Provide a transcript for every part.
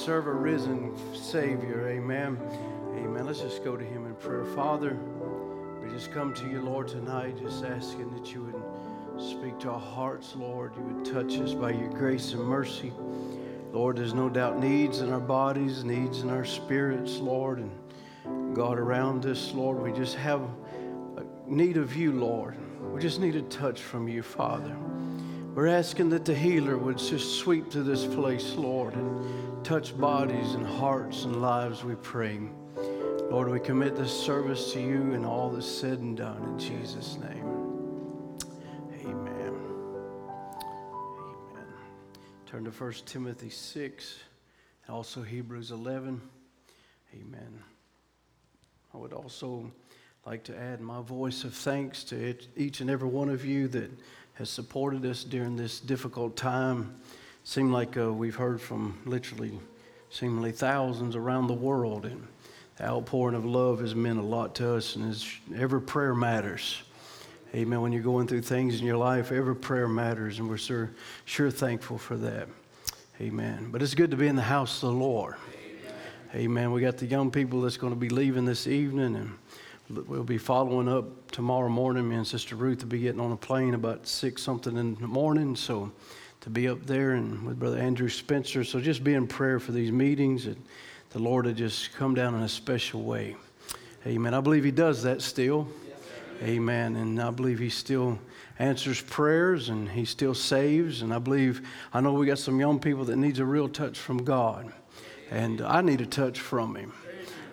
serve a risen Savior. Amen. Amen. Let's just go to Him in prayer. Father, we just come to you, Lord, tonight, just asking that you would speak to our hearts, Lord. You would touch us by your grace and mercy. Lord, there's no doubt needs in our bodies, needs in our spirits, Lord. And God, around us, Lord, we just have a need of you, Lord. We just need a touch from you, Father. We're asking that the healer would just sweep through this place, Lord, and touch bodies and hearts and lives, we pray. Lord, we commit this service to you and all that's said and done in Jesus' name. Amen. Amen. Turn to 1 Timothy 6 and also Hebrews 11. Amen. I would also like to add my voice of thanks to each and every one of you that has supported us during this difficult time. Seemed like uh, we've heard from literally, seemingly thousands around the world, and the outpouring of love has meant a lot to us, and every prayer matters. Amen. When you're going through things in your life, every prayer matters, and we're sure, sure thankful for that. Amen. But it's good to be in the house of the Lord. Amen. Amen. We got the young people that's going to be leaving this evening, and We'll be following up tomorrow morning. Me and Sister Ruth will be getting on a plane about six something in the morning. So to be up there and with Brother Andrew Spencer. So just be in prayer for these meetings and the Lord to just come down in a special way. Amen. I believe He does that still. Amen. And I believe He still answers prayers and He still saves. And I believe, I know we got some young people that needs a real touch from God. And I need a touch from Him.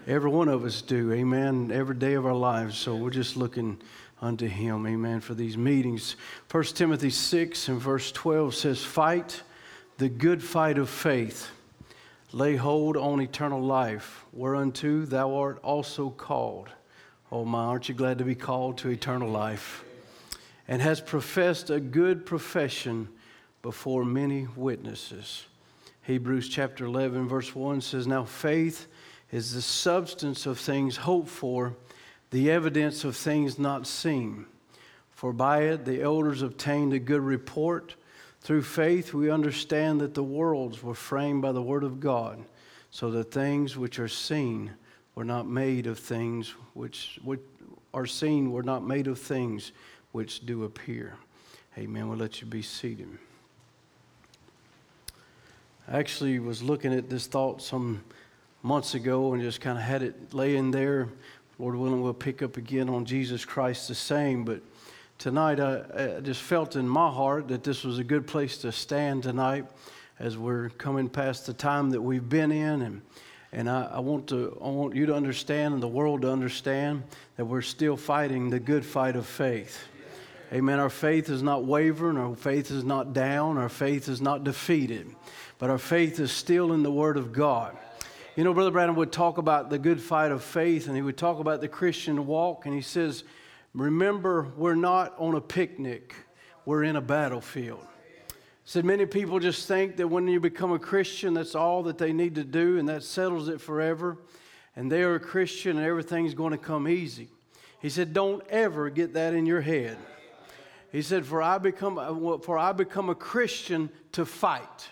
Every one of us do, amen, every day of our lives. So we're just looking unto him, amen, for these meetings. 1 Timothy 6 and verse 12 says, Fight the good fight of faith, lay hold on eternal life, whereunto thou art also called. Oh my, aren't you glad to be called to eternal life? And has professed a good profession before many witnesses. Hebrews chapter 11, verse 1 says, Now faith is the substance of things hoped for, the evidence of things not seen. For by it the elders obtained a good report. Through faith we understand that the worlds were framed by the word of God, so that things which are seen were not made of things which, which are seen were not made of things which do appear. Amen. We'll let you be seated. I actually was looking at this thought some months ago and just kind of had it laying there. Lord willing, we'll pick up again on Jesus Christ the same. But tonight, I, I, just felt in my heart that this was a good place to stand tonight as we're coming past the time that we've been in. And, and I, I, want to, I want you to understand and the world to understand that we're still fighting the good fight of faith. Amen. Our faith is not wavering, our faith is not down, our faith is not defeated, but our faith is still in the Word of God. You know, Brother Branham would talk about the good fight of faith and he would talk about the Christian walk, and he says, Remember, we're not on a picnic, we're in a battlefield. He said many people just think that when you become a Christian, that's all that they need to do, and that settles it forever. And they are a Christian, and everything's going to come easy. He said, Don't ever get that in your head. He said, For I become, for I become a Christian to fight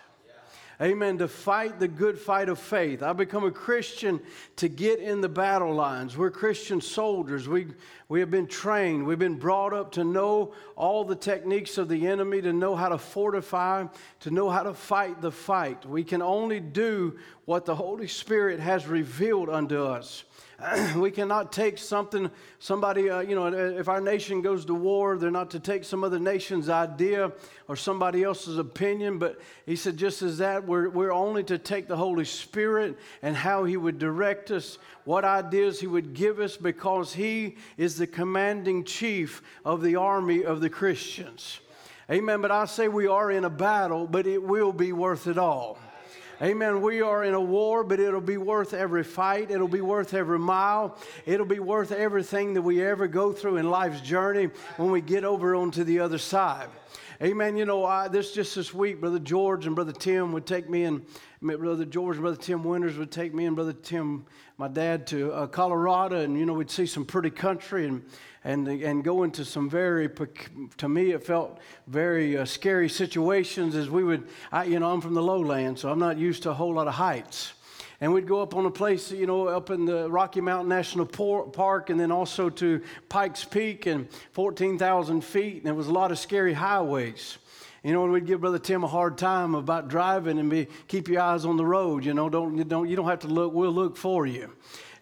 amen, to fight the good fight of faith. I become a Christian to get in the battle lines. We're Christian soldiers. We, we have been trained, we've been brought up to know all the techniques of the enemy, to know how to fortify, to know how to fight the fight. We can only do what the Holy Spirit has revealed unto us. we cannot take something, somebody, uh, you know, if our nation goes to war, they're not to take some other nation's idea or somebody else's opinion. But he said, just as that, we're, we're only to take the Holy Spirit and how he would direct us, what ideas he would give us, because he is the commanding chief of the army of the Christians. Amen. But I say we are in a battle, but it will be worth it all. Amen. We are in a war, but it'll be worth every fight. It'll be worth every mile. It'll be worth everything that we ever go through in life's journey when we get over onto the other side. Amen. You know, I, this just this week, Brother George and Brother Tim would take me and Brother George and Brother Tim Winters would take me and Brother Tim, my dad, to uh, Colorado, and you know we'd see some pretty country and and and go into some very to me it felt very uh, scary situations as we would. I, you know, I'm from the lowland, so I'm not used to a whole lot of heights and we'd go up on a place, you know, up in the Rocky Mountain National Park, and then also to Pikes Peak and 14,000 feet, and there was a lot of scary highways. You know, and we'd give Brother Tim a hard time about driving and be keep your eyes on the road. You know, don't don't you don't have to look. We'll look for you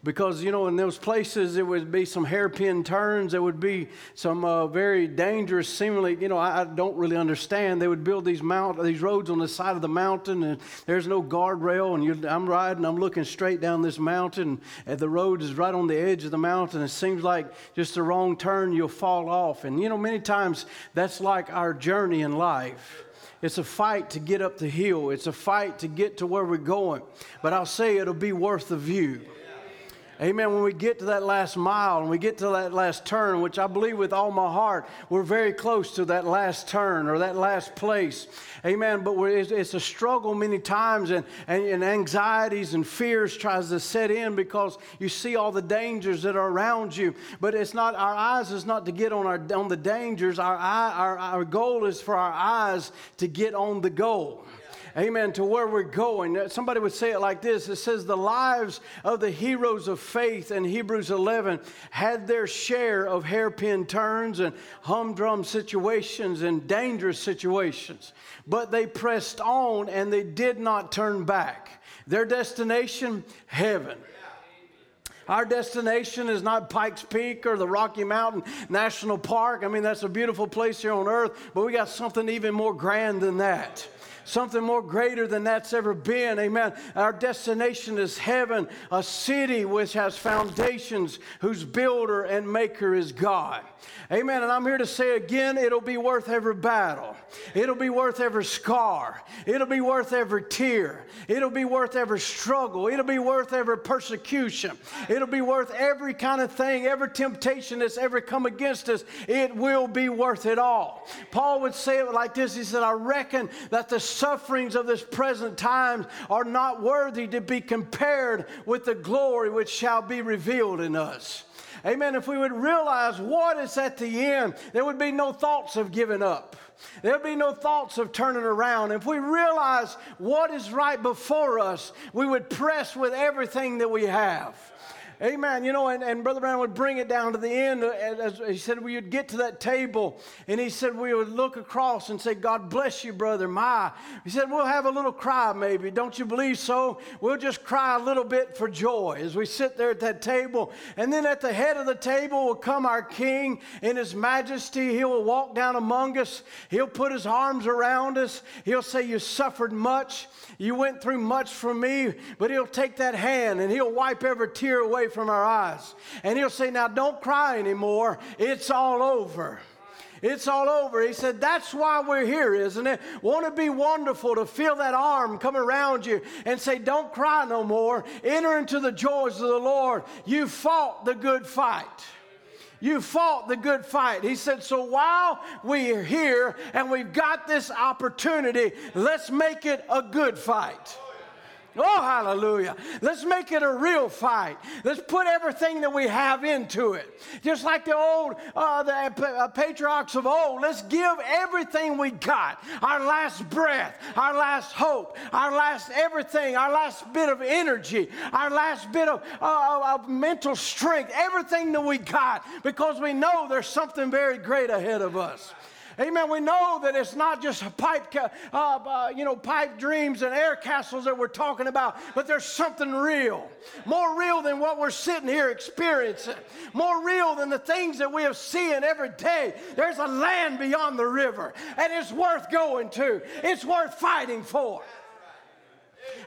because you know in those places there would be some hairpin turns there would be some uh, very dangerous seemingly you know I, I, don't really understand they would build these mount these roads on the side of the mountain and there's no guardrail and i'm riding i'm looking straight down this mountain and the road is right on the edge of the mountain it seems like just a wrong turn you'll fall off and you know many times that's like our journey in life it's a fight to get up the hill. It's a fight to get to where we're going. But I'll say it'll be worth the view. Amen. When we get to that last mile and we get to that last turn, which I believe with all my heart, we're very close to that last turn or that last place. Amen. But it's, it's, a struggle many times, and, and, and, anxieties and fears tries to set in because you see all the dangers that are around you. But it's not our eyes is not to get on our on the dangers. Our eye, our, our goal is for our eyes to get on the goal amen, to where we're going. Uh, somebody would say it like this it says, The lives of the heroes of faith in Hebrews 11 had their share of hairpin turns and humdrum situations and dangerous situations, but they pressed on and they did not turn back. Their destination, heaven. Our destination is not Pikes Peak or the Rocky Mountain National Park. I mean, that's a beautiful place here on earth, but we got something even more grand than that something more greater than that's ever been. Amen. Our destination is heaven, a city which has foundations, whose builder and maker is God. Amen. And I'm here to say again, it'll be worth every battle. It'll be worth every scar. It'll be worth every tear. It'll be worth every struggle. It'll be worth every persecution. It'll be worth every kind of thing, every temptation that's ever come against us. It will be worth it all. Paul would say it like this He said, I reckon that the sufferings of this present time are not worthy to be compared with the glory which shall be revealed in us. Amen. If we would realize what is at the end, there would be no thoughts of giving up. There would be no thoughts of turning around. If we realize what is right before us, we would press with everything that we have. Amen. You know, and, and Brother Brown would bring it down to the end. Uh, as he said, we would get to that table, and he said we would look across and say, God bless you, Brother My. He said, we'll have a little cry maybe. Don't you believe so? We'll just cry a little bit for joy as we sit there at that table. And then at the head of the table will come our King in his majesty. He will walk down among us. He'll put his arms around us. He'll say, You suffered much. You went through much for me. But he'll take that hand and he'll wipe every tear away from our eyes. And he'll say, Now don't cry anymore. It's all over. It's all over. He said, That's why we're here, isn't it? Won't it be wonderful to feel that arm come around you and say, Don't cry no more. Enter into the joys of the Lord. You fought the good fight. You fought the good fight. He said, So while we are here and we've got this opportunity, let's make it a good fight. Oh, hallelujah. Let's make it a real fight. Let's put everything that we have into it. Just like the old, uh, the uh, patriarchs of old, let's give everything we got our last breath, our last hope, our last everything, our last bit of energy, our last bit of, uh, of mental strength, everything that we got because we know there's something very great ahead of us. Amen. We know that it's not just pipe, uh, uh, you know, pipe dreams and air castles that we're talking about, but there's something real, more real than what we're sitting here experiencing, more real than the things that we have seen every day. There's a land beyond the river, and it's worth going to. It's worth fighting for.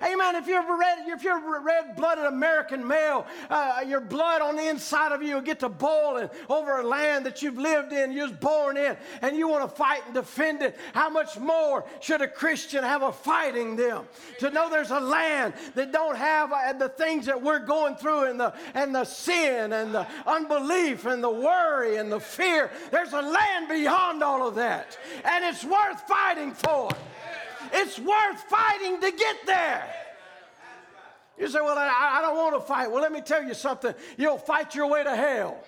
Amen. If you're red, if you're red-blooded American male, uh, your blood on the inside of you will get to boiling over a land that you've lived in, you was born in, and you want to fight and defend it. How much more should a Christian have a fighting them to know there's a land that don't have uh, the things that we're going through and the and the sin and the unbelief and the worry and the fear. There's a land beyond all of that, and it's worth fighting for. It's worth fighting to get there. You say, Well, I, I don't want to fight. Well, let me tell you something. You'll fight your way to hell.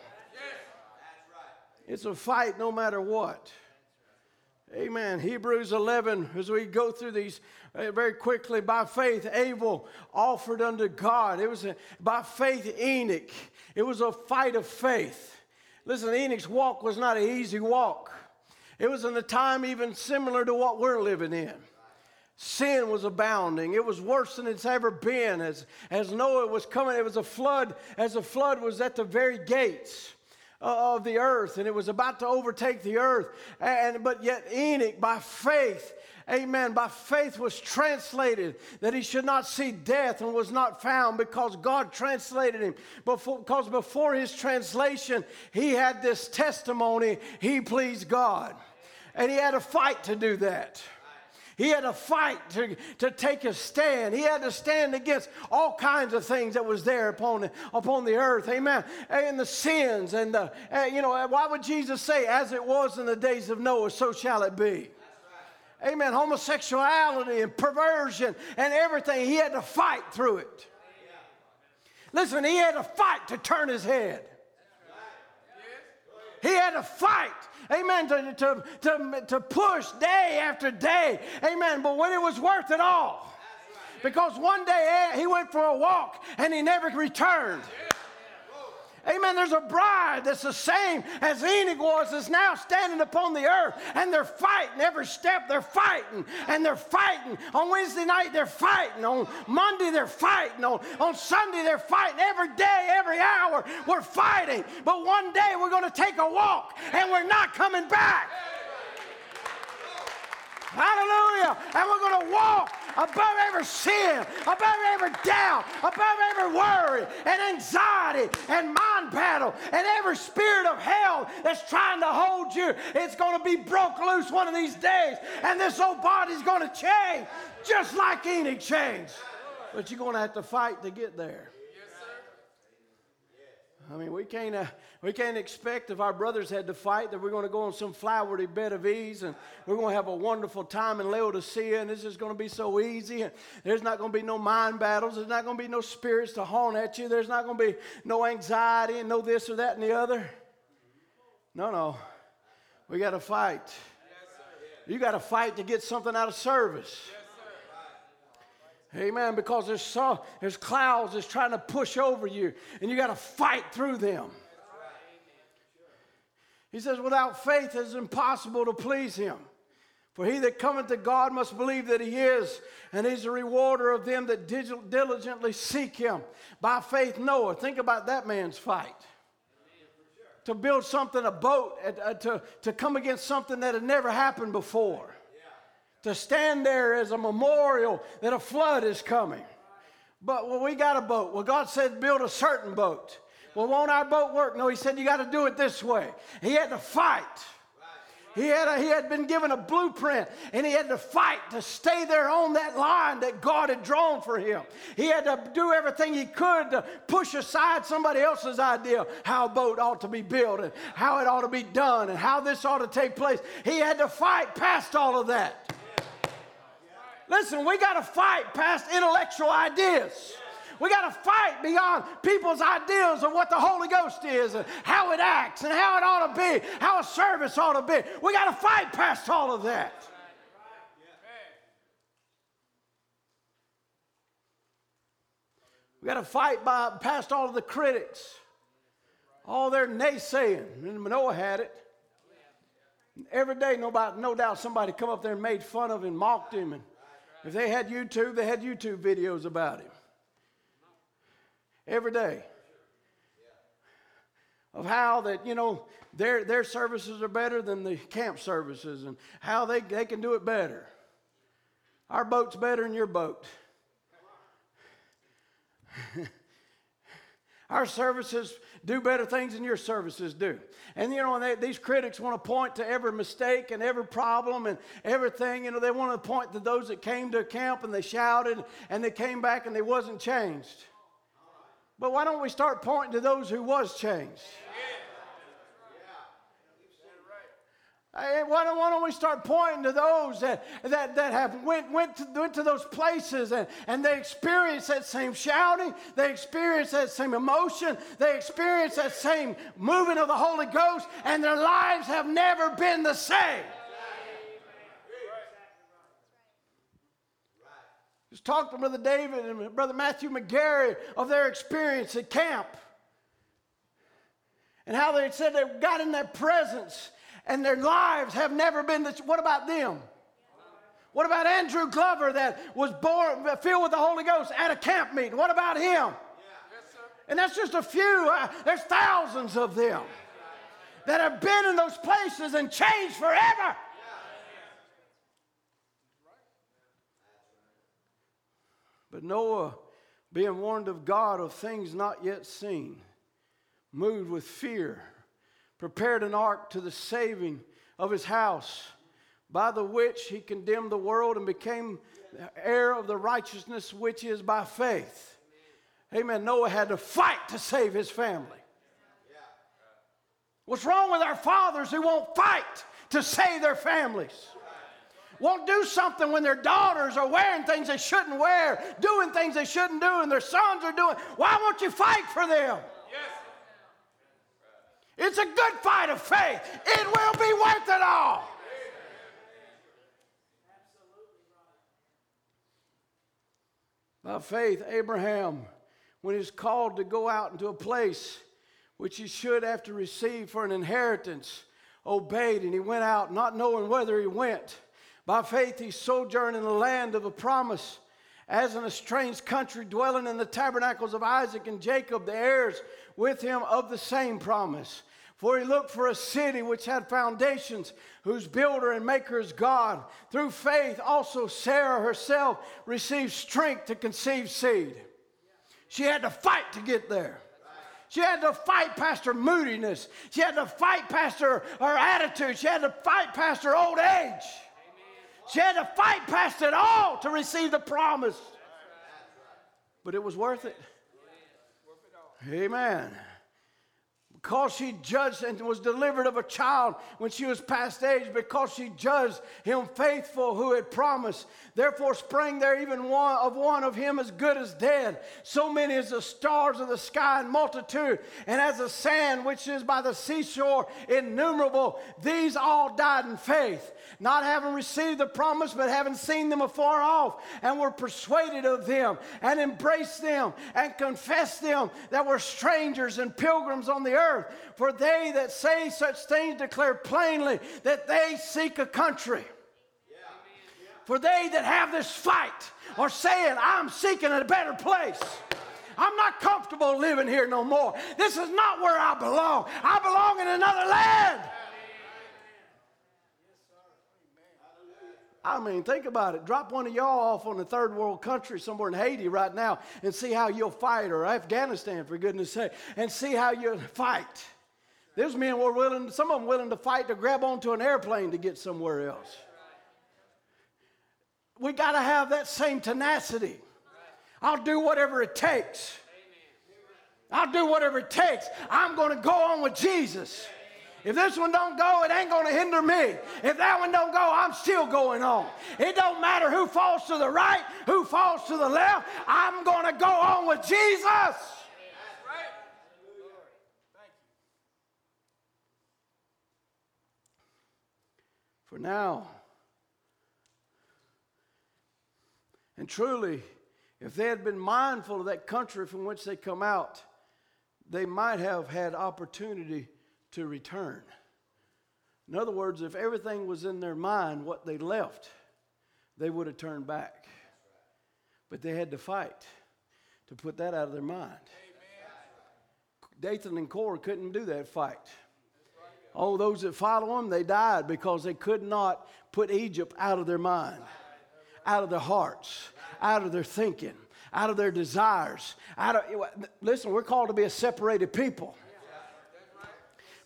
It's a fight no matter what. Amen. Hebrews 11, as we go through these uh, very quickly, by faith, Abel offered unto God. It was a, by faith, Enoch. It was a fight of faith. Listen, Enoch's walk was not an easy walk. It was in a time even similar to what we're living in sin was abounding. It was worse than it's ever been. As, as Noah was coming, it was a flood, as a flood was at the very gates of the earth, and it was about to overtake the earth. And but yet Enoch, by faith, amen, by faith was translated that he should not see death and was not found because God translated him. Before, because before his translation, he had this testimony, he pleased God. And he had a fight to do that. He had to fight to, to take a stand. He had to stand against all kinds of things that was there upon upon the earth. Amen. And the sins and the, uh, you know, why would Jesus say, as it was in the days of Noah, so shall it be? Amen. Homosexuality and perversion and everything. He had to fight through it. Listen, he had to fight to turn his head. He had to fight amen, to, to, to, to push day after day, amen, but when it was worth it all. Because one day eh, he went for a walk and he never returned. Amen. There's a bride that's the same as Enoch was, is now standing upon the earth, and they're fighting every step. They're fighting, and they're fighting. On Wednesday night, they're fighting. On Monday, they're fighting. On, on Sunday, they're fighting. Every day, every hour, we're fighting. But one day, we're going to take a walk, and we're not coming back. Hallelujah. And we're going to walk above every sin, above every doubt, above every worry and anxiety and mind battle and every spirit of hell that's trying to hold you. It's going to be broke loose one of these days. And this old body's going to change just like Enoch changed. But you're going to have to fight to get there. I mean, we can't, uh, we can't expect if our brothers had to fight that we're going to go on some flowery bed of ease and we're going to have a wonderful time in Laodicea and this is going to be so easy. And there's not going to be no mind battles. There's not going to be no spirits to haunt at you. There's not going to be no anxiety and no this or that and the other. No, no. We got to fight. You got to fight to get something out of service. Amen. Because there's, so, there's clouds that's trying to push over you, and you got to fight through them. He says, without faith it is impossible to please him. For he that cometh to God must believe that he is, and he's a rewarder of them that diligently seek him. By faith, Noah. Think about that man's fight. To build something, a boat, uh, to, to come against something that had never happened before to stand there as a memorial that a flood is coming. But well, we got a boat. Well, God said build a certain boat. Well, won't our boat work? No, He said you got to do it this way. He had to fight. He had, a, he had been given a blueprint and he had to fight to stay there on that line that God had drawn for him. He had to do everything he could to push aside somebody else's idea how a boat ought to be built and how it ought to be done and how this ought to take place. He had to fight past all of that. Listen, we got to fight past intellectual ideas. We got to fight beyond people's ideals of what the Holy Ghost is and how it acts and how it ought to be, how a service ought to be. We got to fight past all of that. We got to fight by, past all of the critics, all their naysaying. And Manoah had it. Every day, nobody, no doubt somebody come up there and made fun of him, and mocked him, and if they had YouTube, they had YouTube videos about him. Every day. Of how that, you know, their, their services are better than the camp services and how they, they can do it better. Our boat's better than your boat. Our services do better things than your services do. And you know, they, these critics want to point to every mistake and every problem and everything. You know, they want to point to those that came to camp and they shouted and they came back and they wasn't changed. But why don't we start pointing to those who was changed? Why don't, why don't we start pointing to those that, that, that have went, went, to, went to those places and, and they experienced that same shouting, they experienced that same emotion, they experienced that same moving of the Holy Ghost, and their lives have never been the same. Just talk to Brother David and Brother Matthew McGarry of their experience at camp and how they said they got in that presence and their lives have never been the. What about them? What about Andrew Glover that was born filled with the Holy Ghost at a camp meeting? What about him? And that's just a few. Uh, there's thousands of them that have been in those places and changed forever. But Noah, being warned of God of things not yet seen, moved with fear prepared an ark to the saving of his house, by the which he condemned the world and became heir of the righteousness which is by faith. Amen. Noah had to fight to save his family. What's wrong with our fathers who won't fight to save their families? Won't do something when their daughters are wearing things they shouldn't wear, doing things they shouldn't do, and their sons are doing. Why won't you fight for them? It's a good fight of faith. It will be worth it all. By faith, Abraham, when he was called to go out into a place which he should have to receive for an inheritance, obeyed, and he went out, not knowing whither he went. By faith, he sojourned in the land of the promise, as in a strange country, dwelling in the tabernacles of Isaac and Jacob, the heirs with him of the same promise. For he looked for a city which had foundations, whose builder and maker is God. Through faith, also Sarah herself received strength to conceive seed. She had to fight to get there. She had to fight past her moodiness. She had to fight past her, her attitude. She had to fight past her old age. She had to fight past it all to receive the promise. But it was worth it. Amen because she judged and was delivered of a child when she was past age, because she judged him faithful who had promised. Therefore sprang there even one of one of him as good as dead. So many as the stars of the sky in multitude, and as the sand which is by the seashore innumerable. These all died in faith, not having received the promise, but having seen them afar off, and were persuaded of them, and embraced them, and confessed them that were strangers and pilgrims on the earth earth. For they that say such things declare plainly that they seek a country. For they that have this fight are saying, I'm seeking a better place. I'm not comfortable living here no more. This is not where I belong. I belong in another land. I mean, think about it. Drop one of y'all off on a third world country somewhere in Haiti right now and see how you'll fight, or Afghanistan, for goodness sake, and see how you'll fight. Those men were willing, some of them willing to fight to grab onto an airplane to get somewhere else. We got to have that same tenacity. I'll do whatever it takes. I'll do whatever it takes. I'm going to go on with Jesus. If this one don't go, it ain't going to hinder me. If that one don't go, I'm still going on. It don't matter who falls to the right, who falls to the left. I'm going to go on with Jesus. For now, and truly, if they had been mindful of that country from which they come out, they might have had opportunity to return. In other words, if everything was in their mind, what they left, they would have turned back. But they had to fight to put that out of their mind. Dathan and Korah couldn't do that fight. All those that follow them, they died because they could not put Egypt out of their mind, out of their hearts, out of their thinking out of their desires. Out of, listen, we're called to be a separated people.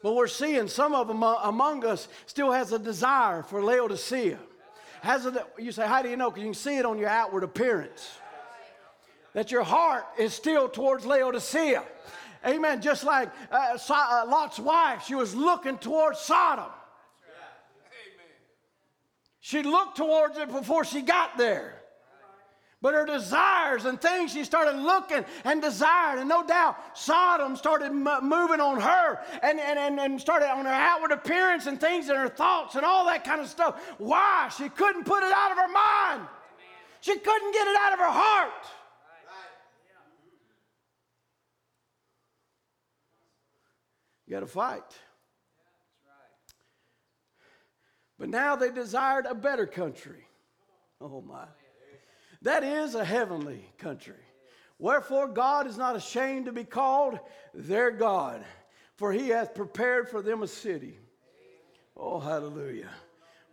But we're seeing some of them among us still has a desire for Laodicea. Has a, you say, how do you know? Because you can see it on your outward appearance. That your heart is still towards Laodicea. Amen. Just like uh, uh Lot's wife, she was looking towards Sodom. She looked towards it before she got there. But her desires and things, she started looking and desired. And no doubt, Sodom started m- moving on her and, and, and, and started on her outward appearance and things and her thoughts and all that kind of stuff. Why? She couldn't put it out of her mind, she couldn't get it out of her heart. You got to fight. But now they desired a better country. Oh my. That is a heavenly country. Wherefore God is not ashamed to be called their God, for he hath prepared for them a city. Oh, hallelujah.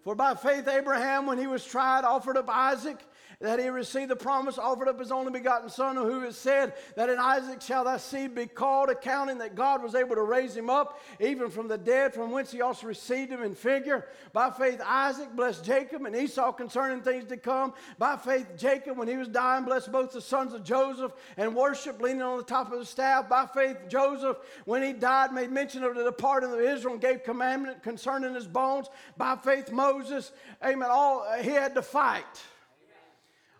For by faith Abraham, when he was tried, offered up Isaac that he received the promise, offered up his only begotten Son, who has said that in Isaac shall thy seed be called, accounting that God was able to raise him up even from the dead, from whence he also received him in figure. By faith, Isaac blessed Jacob and Esau concerning things to come. By faith, Jacob, when he was dying, blessed both the sons of Joseph and worship, leaning on the top of the staff. By faith, Joseph, when he died, made mention of the departing of Israel and gave commandment concerning his bones. By faith, Moses, amen, all he had to fight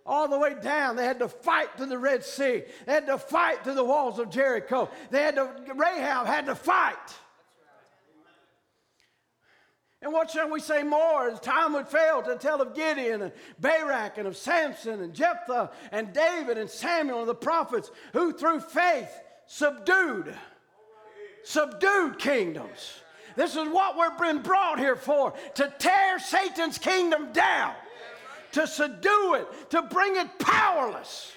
all the way down. They had to fight to the Red Sea. They had to fight to the walls of Jericho. They had to, Rahab had to fight. And what shall we say more as time would fail to tell of Gideon and Barak and of Samson and Jephthah and David and Samuel and the prophets who through faith subdued, subdued kingdoms. This is what we're being brought here for to tear Satan's kingdom down to subdue it, to bring it powerless.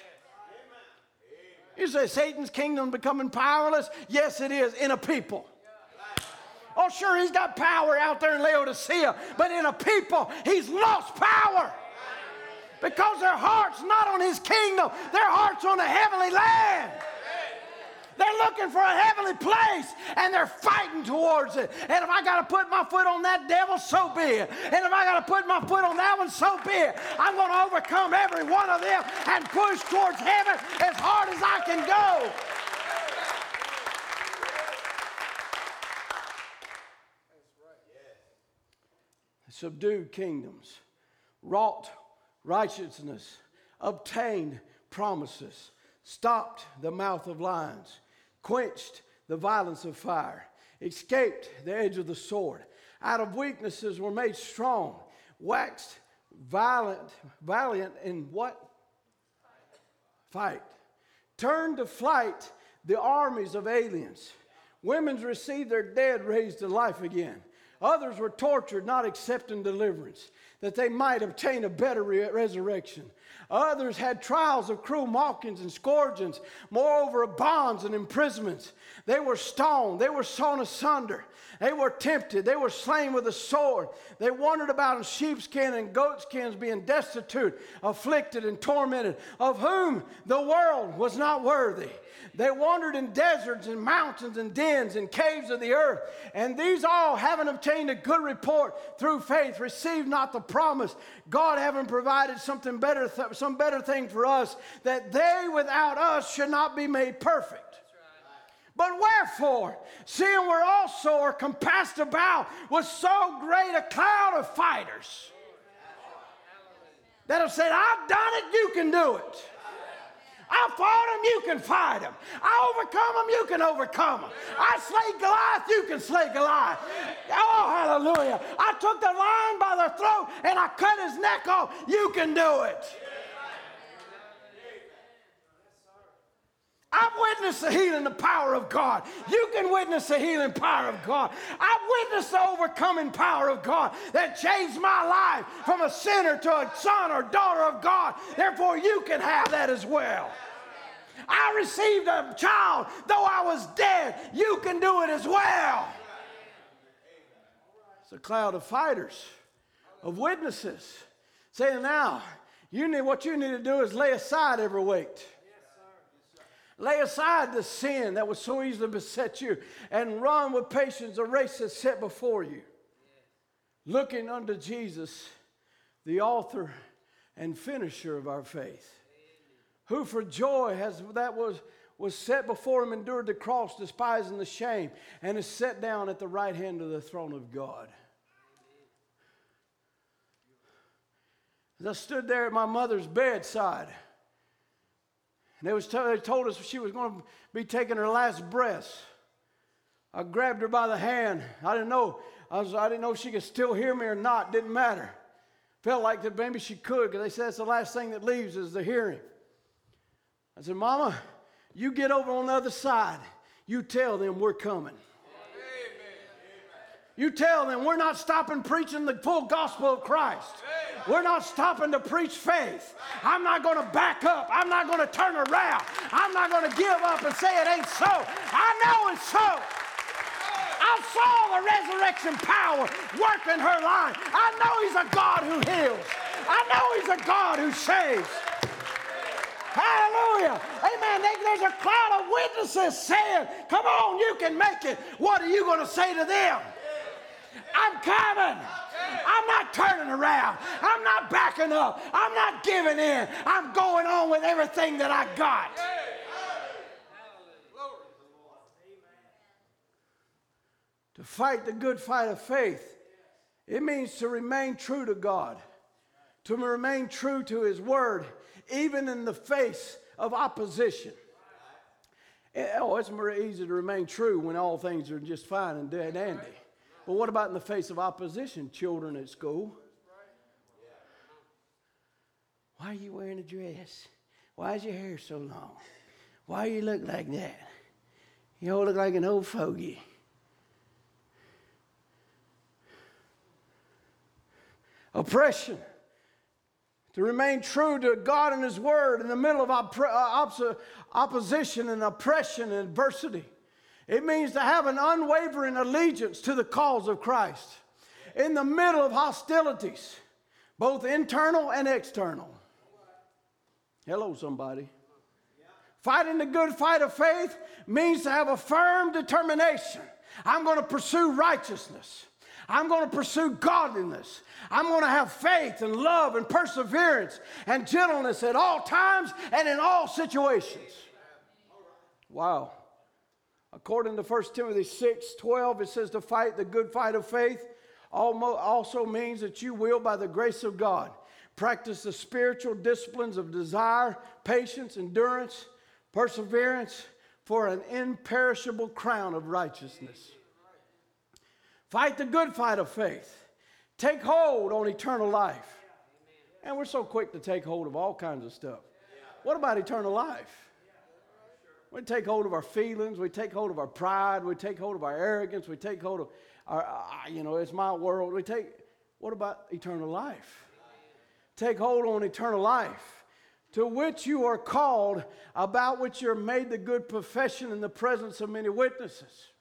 You say Satan's kingdom becoming powerless? Yes, it is in a people. Oh, sure, he's got power out there in Laodicea, but in a people, he's lost power because their heart's not on his kingdom, their heart's on the heavenly land. They're looking for a heavenly place and they're fighting towards it. And if I got to put my foot on that devil, so be it. And if I got to put my foot on that one, so be it. I'm going to overcome every one of them and push towards heaven as hard as I can go. Subdued kingdoms, wrought righteousness, obtained promises, stopped the mouth of lions, quenched the violence of fire, escaped the edge of the sword. Out of weaknesses were made strong, waxed violent, valiant in what? Fight. Turned to flight the armies of aliens. Women's received their dead raised to life again. Others were tortured, not accepting deliverance, that they might obtain a better re- resurrection. Others had trials of cruel mockings and scourgings, moreover, of bonds and imprisonments. They were stoned, they were sawn asunder, they were tempted, they were slain with a sword. They wandered about in sheepskin and goatskins, being destitute, afflicted, and tormented, of whom the world was not worthy. They wandered in deserts and mountains and dens and caves of the earth. And these all, having obtained a good report through faith, received not the promise. God having provided something better, th- some better thing for us, that they without us should not be made perfect. But wherefore, seeing we're also are compassed about with so great a cloud of fighters that have said, I've done it, you can do it. I fought them, you can fight them. I overcome them, you can overcome them. I slay Goliath, you can slay Goliath. Oh, hallelujah. I took the lion by the throat and I cut his neck off. You can do it. I've witnessed the healing, the power of God. You can witness the healing power of God. I've witnessed the overcoming power of God that changed my life from a sinner to a son or daughter of God. Therefore, you can have that as well. I received a child, though I was dead. You can do it as well. It's a cloud of fighters, of witnesses, saying, Now, you need what you need to do is lay aside every weight Lay aside the sin that would so easily beset you and run with patience the race that's set before you. Looking unto Jesus, the author and finisher of our faith, who for joy has that was was set before him, endured the cross, despising the shame, and is set down at the right hand of the throne of God. As I stood there at my mother's bedside, and they, was t- they told us she was going to be taking her last breaths. I grabbed her by the hand. I didn't know. I, was, I didn't know if she could still hear me or not. Didn't matter. Felt like that maybe she could because they said that's the last thing that leaves is the hearing. I said, Mama, you get over on the other side. You tell them we're coming. You tell them we're not stopping preaching the full gospel of Christ. We're not stopping to preach faith. I'm not going to back up. I'm not going to turn around. I'm not going to give up and say it ain't so. I know it's so. I saw the resurrection power work in her life. I know He's a God who heals. I know He's a God who saves. Hallelujah. Amen. There's a cloud of witnesses saying, Come on, you can make it. What are you going to say to them? I'm coming. I'm not turning around. I'm not backing up. I'm not giving in. I'm going on with everything that I got. To fight the good fight of faith, it means to remain true to God, to remain true to His Word, even in the face of opposition. Eh, oh, it's more easy to remain true when all things are just fine and dead dandy. But what about in the face of opposition, children at school? Why are you wearing a dress? Why is your hair so long? Why do you look like that? You all look like an old fogey. Oppression to remain true to God and His Word in the middle of uh, opposition and oppression and adversity. It means to have an unwavering allegiance to the cause of Christ in the middle of hostilities, both internal and external. Hello, somebody. Fighting the good fight of faith means to have a firm determination. I'm going to pursue righteousness. I'm going to pursue godliness. I'm going to have faith and love and perseverance and gentleness at all times and in all situations. Wow. According to 1 Timothy 6 12, it says to fight the good fight of faith also means that you will, by the grace of God, practice the spiritual disciplines of desire, patience, endurance, perseverance for an imperishable crown of righteousness. Fight the good fight of faith. Take hold on eternal life. And we're so quick to take hold of all kinds of stuff. What about eternal life? We take hold of our feelings. We take hold of our pride. We take hold of our arrogance. We take hold of our, uh, you know, it's my world. We take, what about eternal life? Take hold on eternal life, to which you are called, about which you're made the good profession in the presence of many witnesses.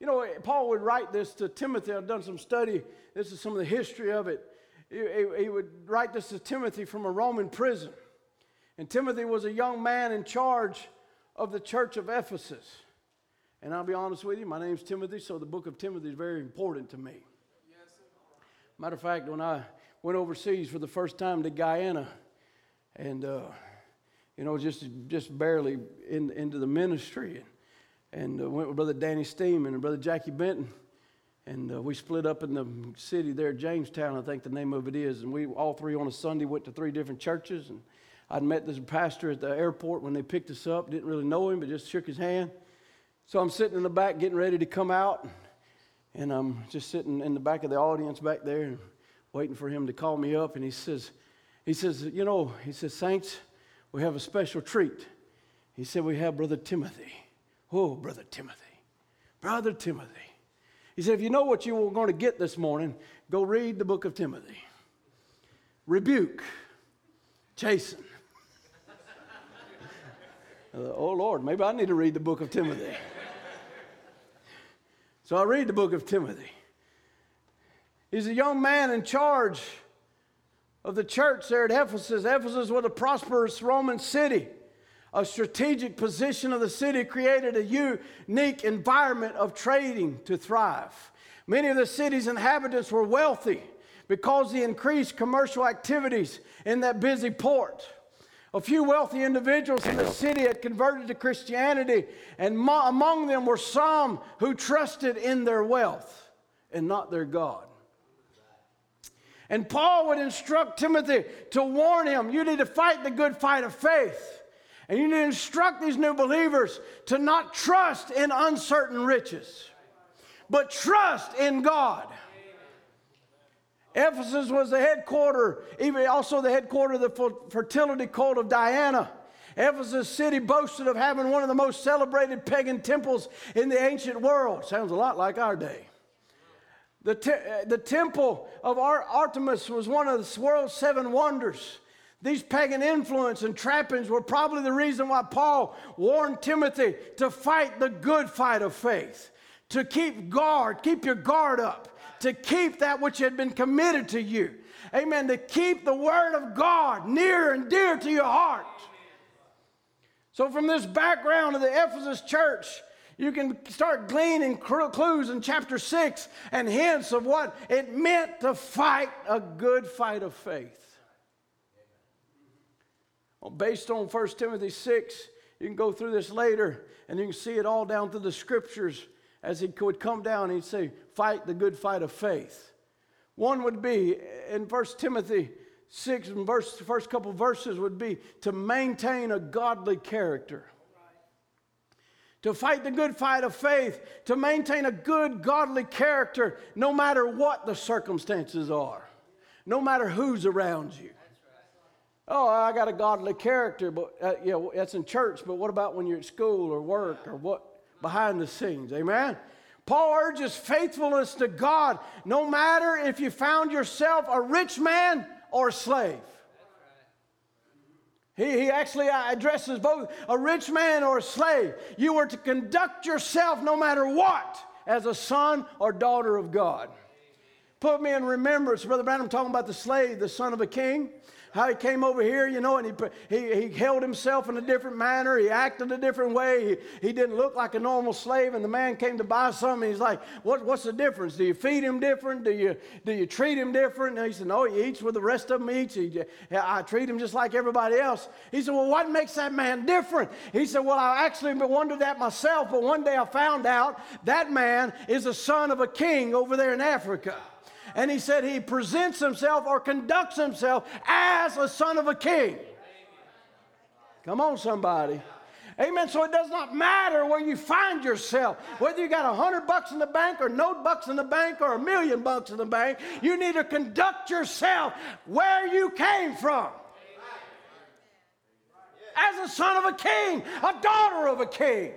You know, Paul would write this to Timothy. I've done some study. This is some of the history of it. He, he would write this to Timothy from a Roman prison. And Timothy was a young man in charge of the church of Ephesus. And I'll be honest with you, my name's Timothy, so the book of Timothy is very important to me. Matter of fact, when I went overseas for the first time to Guyana, and uh, you know, just just barely in, into the ministry, and uh, went with Brother Danny Steeman and Brother Jackie Benton. And uh, we split up in the city there, Jamestown, I think the name of it is. And we all three on a Sunday went to three different churches. And I'd met this pastor at the airport when they picked us up. Didn't really know him, but just shook his hand. So I'm sitting in the back getting ready to come out. And I'm just sitting in the back of the audience back there waiting for him to call me up. And he says, he says, you know, he says, Saints, we have a special treat. He said, we have Brother Timothy. Oh, Brother Timothy. Brother Timothy. He said, if you know what you were going to get this morning, go read the book of Timothy. Rebuke, chasten. Uh, oh, Lord, maybe I need to read the book of Timothy. so I read the book of Timothy. He's a young man in charge of the church there at Ephesus. Ephesus was a prosperous Roman city A strategic position of the city created a unique environment of trading to thrive. Many of the city's inhabitants were wealthy because of the increased commercial activities in that busy port. A few wealthy individuals in the city had converted to Christianity, and mo- among them were some who trusted in their wealth and not their God. And Paul would instruct Timothy to warn him you need to fight the good fight of faith. And you need to instruct these new believers to not trust in uncertain riches, but trust in God. Ephesus was the headquarters, even also the headquarters of the fertility cult of Diana. Ephesus city boasted of having one of the most celebrated pagan temples in the ancient world. Sounds a lot like our day. The, te- uh, the temple of Artemis was one of the world's seven wonders. These pagan influence and trappings were probably the reason why Paul warned Timothy to fight the good fight of faith, to keep guard, keep your guard up to keep that which had been committed to you. Amen. To keep the word of God near and dear to your heart. So, from this background of the Ephesus church, you can start gleaning clues in chapter 6 and hints of what it meant to fight a good fight of faith. Well, based on 1 Timothy 6, you can go through this later and you can see it all down through the scriptures as he would come down, he'd say, Fight the good fight of faith. One would be in 1 Timothy 6, and verse, the first couple verses would be to maintain a godly character. To fight the good fight of faith, to maintain a good godly character no matter what the circumstances are, no matter who's around you. Oh, I got a godly character, but uh, yeah, that's in church. But what about when you're at school or work or what? behind the scenes. Amen? Paul urges faithfulness to God no matter if you found yourself a rich man or a slave. He, he actually addresses both a rich man or a slave. You were to conduct yourself no matter what as a son or daughter of God. Put me in remembrance, Brother Branham talking about the slave, the son of a king how he came over here, you know, and he, he, he held himself in a different manner. He acted a different way. He, he didn't look like a normal slave. And the man came to buy something. He's like, what, What's the difference? Do you feed him different? Do you, do you treat him different? And he said, No, he eats with the rest of them eat. He, I treat him just like everybody else. He said, Well, what makes that man different? He said, Well, I actually wondered that myself, but one day I found out that man is the son of a king over there in Africa and he said he presents himself or conducts himself as a son of a king. Come on, somebody. Amen. So it does not matter where you find yourself, whether you got a hundred bucks in the bank or no bucks in the bank or a million bucks in the bank, you need to conduct yourself where you came from. As a son of a king, a daughter of a king.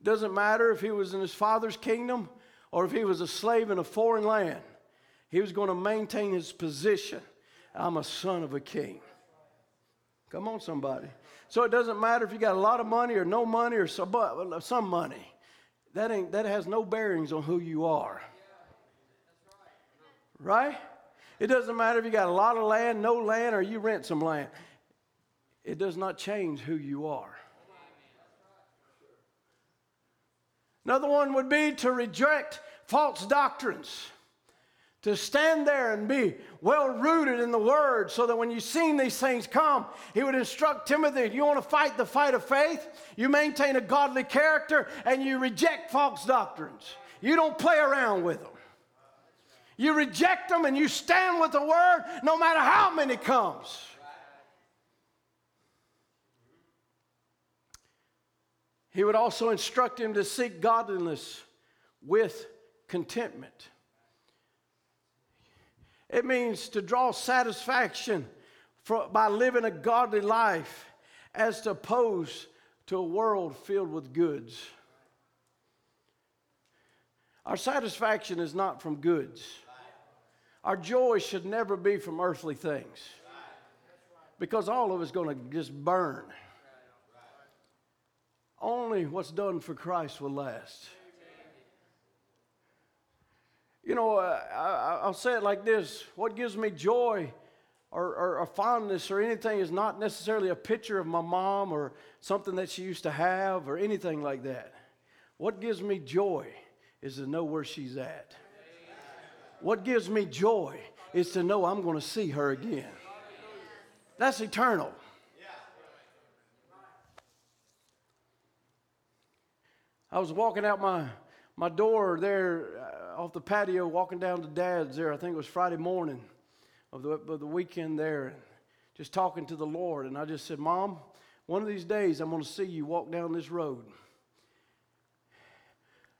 It doesn't matter if he was in his father's kingdom or if he was a slave in a foreign land. He was going to maintain his position. I'm a son of a king. Come on, somebody. So it doesn't matter if you got a lot of money or no money or some, some money. That, ain't, that has no bearings on who you are. Right? It doesn't matter if you got a lot of land, no land, or you rent some land. It does not change who you are. Another one would be to reject false doctrines. To stand there and be well rooted in the word so that when you see these things come, he would instruct Timothy you want to fight the fight of faith, you maintain a godly character, and you reject false doctrines. You don't play around with them. You reject them and you stand with the word no matter how many comes. He would also instruct him to seek godliness with contentment. It means to draw satisfaction for, by living a godly life as opposed to a world filled with goods. Our satisfaction is not from goods. Our joy should never be from earthly things because all of it's going to just burn. Only what's done for Christ will last. You know, uh, I, will say it like this what gives me joy or, or a fondness or anything is not necessarily a picture of my mom or something that she used to have or anything like that. What gives me joy is to know where she's at. What gives me joy is to know I'm going to see her again. That's eternal. I was walking out my, my door there uh, off the patio, walking down to Dad's there. I think it was Friday morning of the, of the weekend there, just talking to the Lord. And I just said, Mom, one of these days I'm going to see you walk down this road.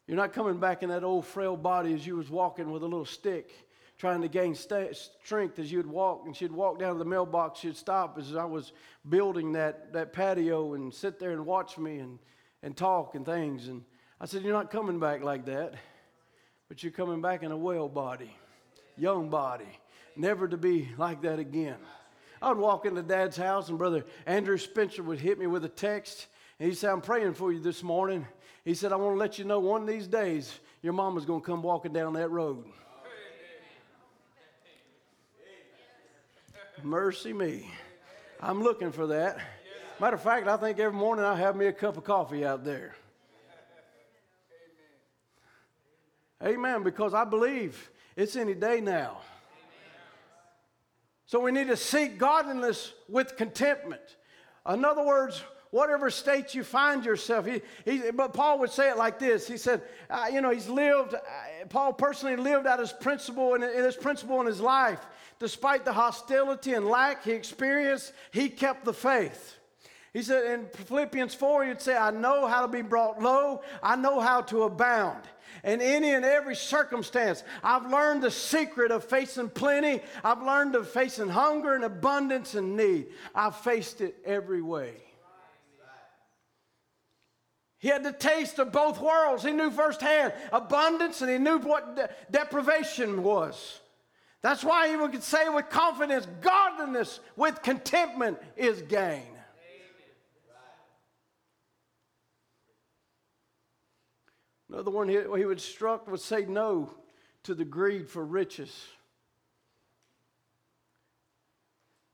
You're not coming back in that old frail body as you was walking with a little stick, trying to gain st- strength as you'd walk. And she'd walk down to the mailbox. She'd stop as I was building that, that patio and sit there and watch me and, and talk and things. And I said, You're not coming back like that, but you're coming back in a well body, young body, never to be like that again. I would walk into dad's house, and Brother Andrew Spencer would hit me with a text, and he said, I'm praying for you this morning. He said, I want to let you know one of these days your mama's going to come walking down that road. Mercy me. I'm looking for that. Matter of fact, I think every morning I have me a cup of coffee out there. Amen. Amen Because I believe it's any day now. So we need to seek godliness with contentment. In other words, whatever state you find yourself. He, he, but Paul would say it like this. He said, uh, you know, he's lived, uh, Paul personally lived out his principle and his principle in his life. Despite the hostility and lack he experienced, he kept the faith. He said in Philippians 4, he'd say, I know how to be brought low, I know how to abound in any and every circumstance. I've learned the secret of facing plenty. I've learned of facing hunger and abundance and need. I've faced it every way. He had the taste of both worlds. He knew firsthand abundance and he knew what de- deprivation was. That's why he could say with confidence, godliness with contentment is gain. Another one he, he would struck would say no to the greed for riches.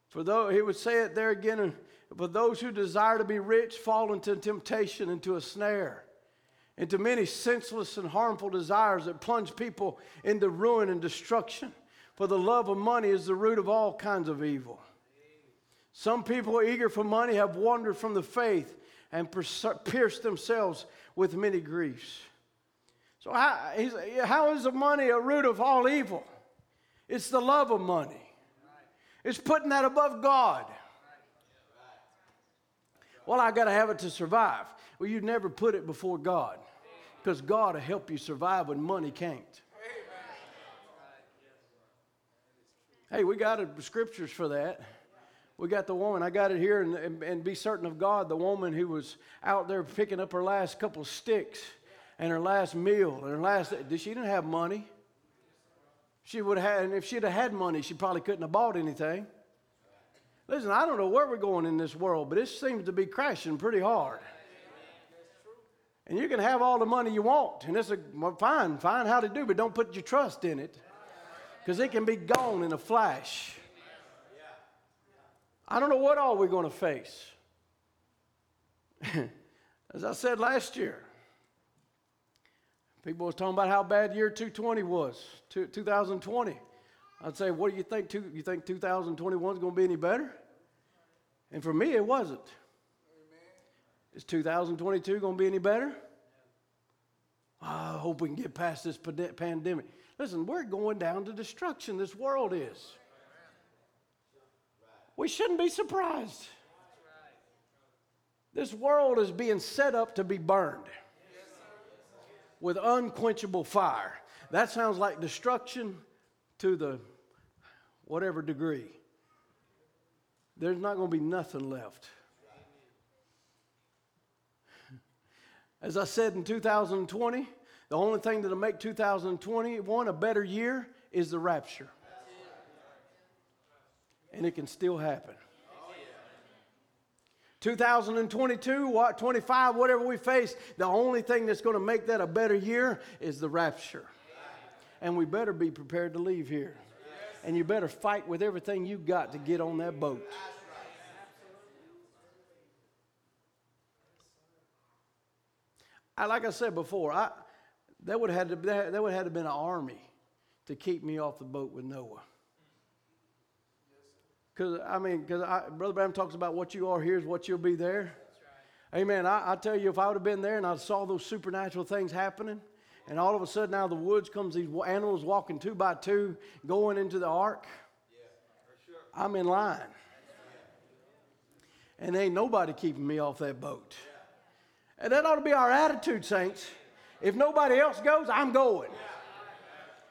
For though he would say it there again, for those who desire to be rich fall into temptation, into a snare, into many senseless and harmful desires that plunge people into ruin and destruction. For the love of money is the root of all kinds of evil. Some people eager for money have wandered from the faith and pierced themselves with many griefs. So, how, how is the money a root of all evil? It's the love of money, it's putting that above God. Well, I got to have it to survive. Well, you never put it before God because God will help you survive when money can't. Hey, we got scriptures for that. We got the woman, I got it here, and, and, and, be certain of God, the woman who was out there picking up her last couple sticks and her last meal and her last she didn't have money? She would have and if she'd have had money she probably couldn't have bought anything. Listen i don't know where we're going in this world but it seems to be crashing pretty hard. And you can have all the money you want and it's a well, fine fine how to do but don't put your trust in it because it can be gone in a flash. I don't know what all we're going to face. As i said last year People was talking about how bad year 220 was, 2020. I'd say, what do you think? Two, you think 2021 is going to be any better? And for me, it wasn't. Is 2022 going to be any better? I hope we can get past this pandemic. Listen, we're going down to destruction. This world is. We shouldn't be surprised. This world is being set up to be burned with unquenchable fire. That sounds like destruction to the whatever degree. There's not going to be nothing left. As I said in 2020, the only thing that'll make 2021 a better year is the rapture. And it can still happen. 2022, what, 25, whatever we face, the only thing that's going to make that a better year is the rapture. And we better be prepared to leave here. and you better fight with everything you got to get on that boat. I, like I said before, I, that would have had to, that would have been an army to keep me off the boat with Noah. Because I mean, because Brother Branham talks about what you are here is what you'll be there. Right. Amen. I, I, tell you, if I would have been there and I saw those supernatural things happening, and all of a sudden out of the woods comes these animals walking two by two, going into the ark, yeah, sure. I'm in line. And ain't nobody keeping me off that boat. Yeah. And that ought to be our attitude, saints. If nobody else goes, I'm going.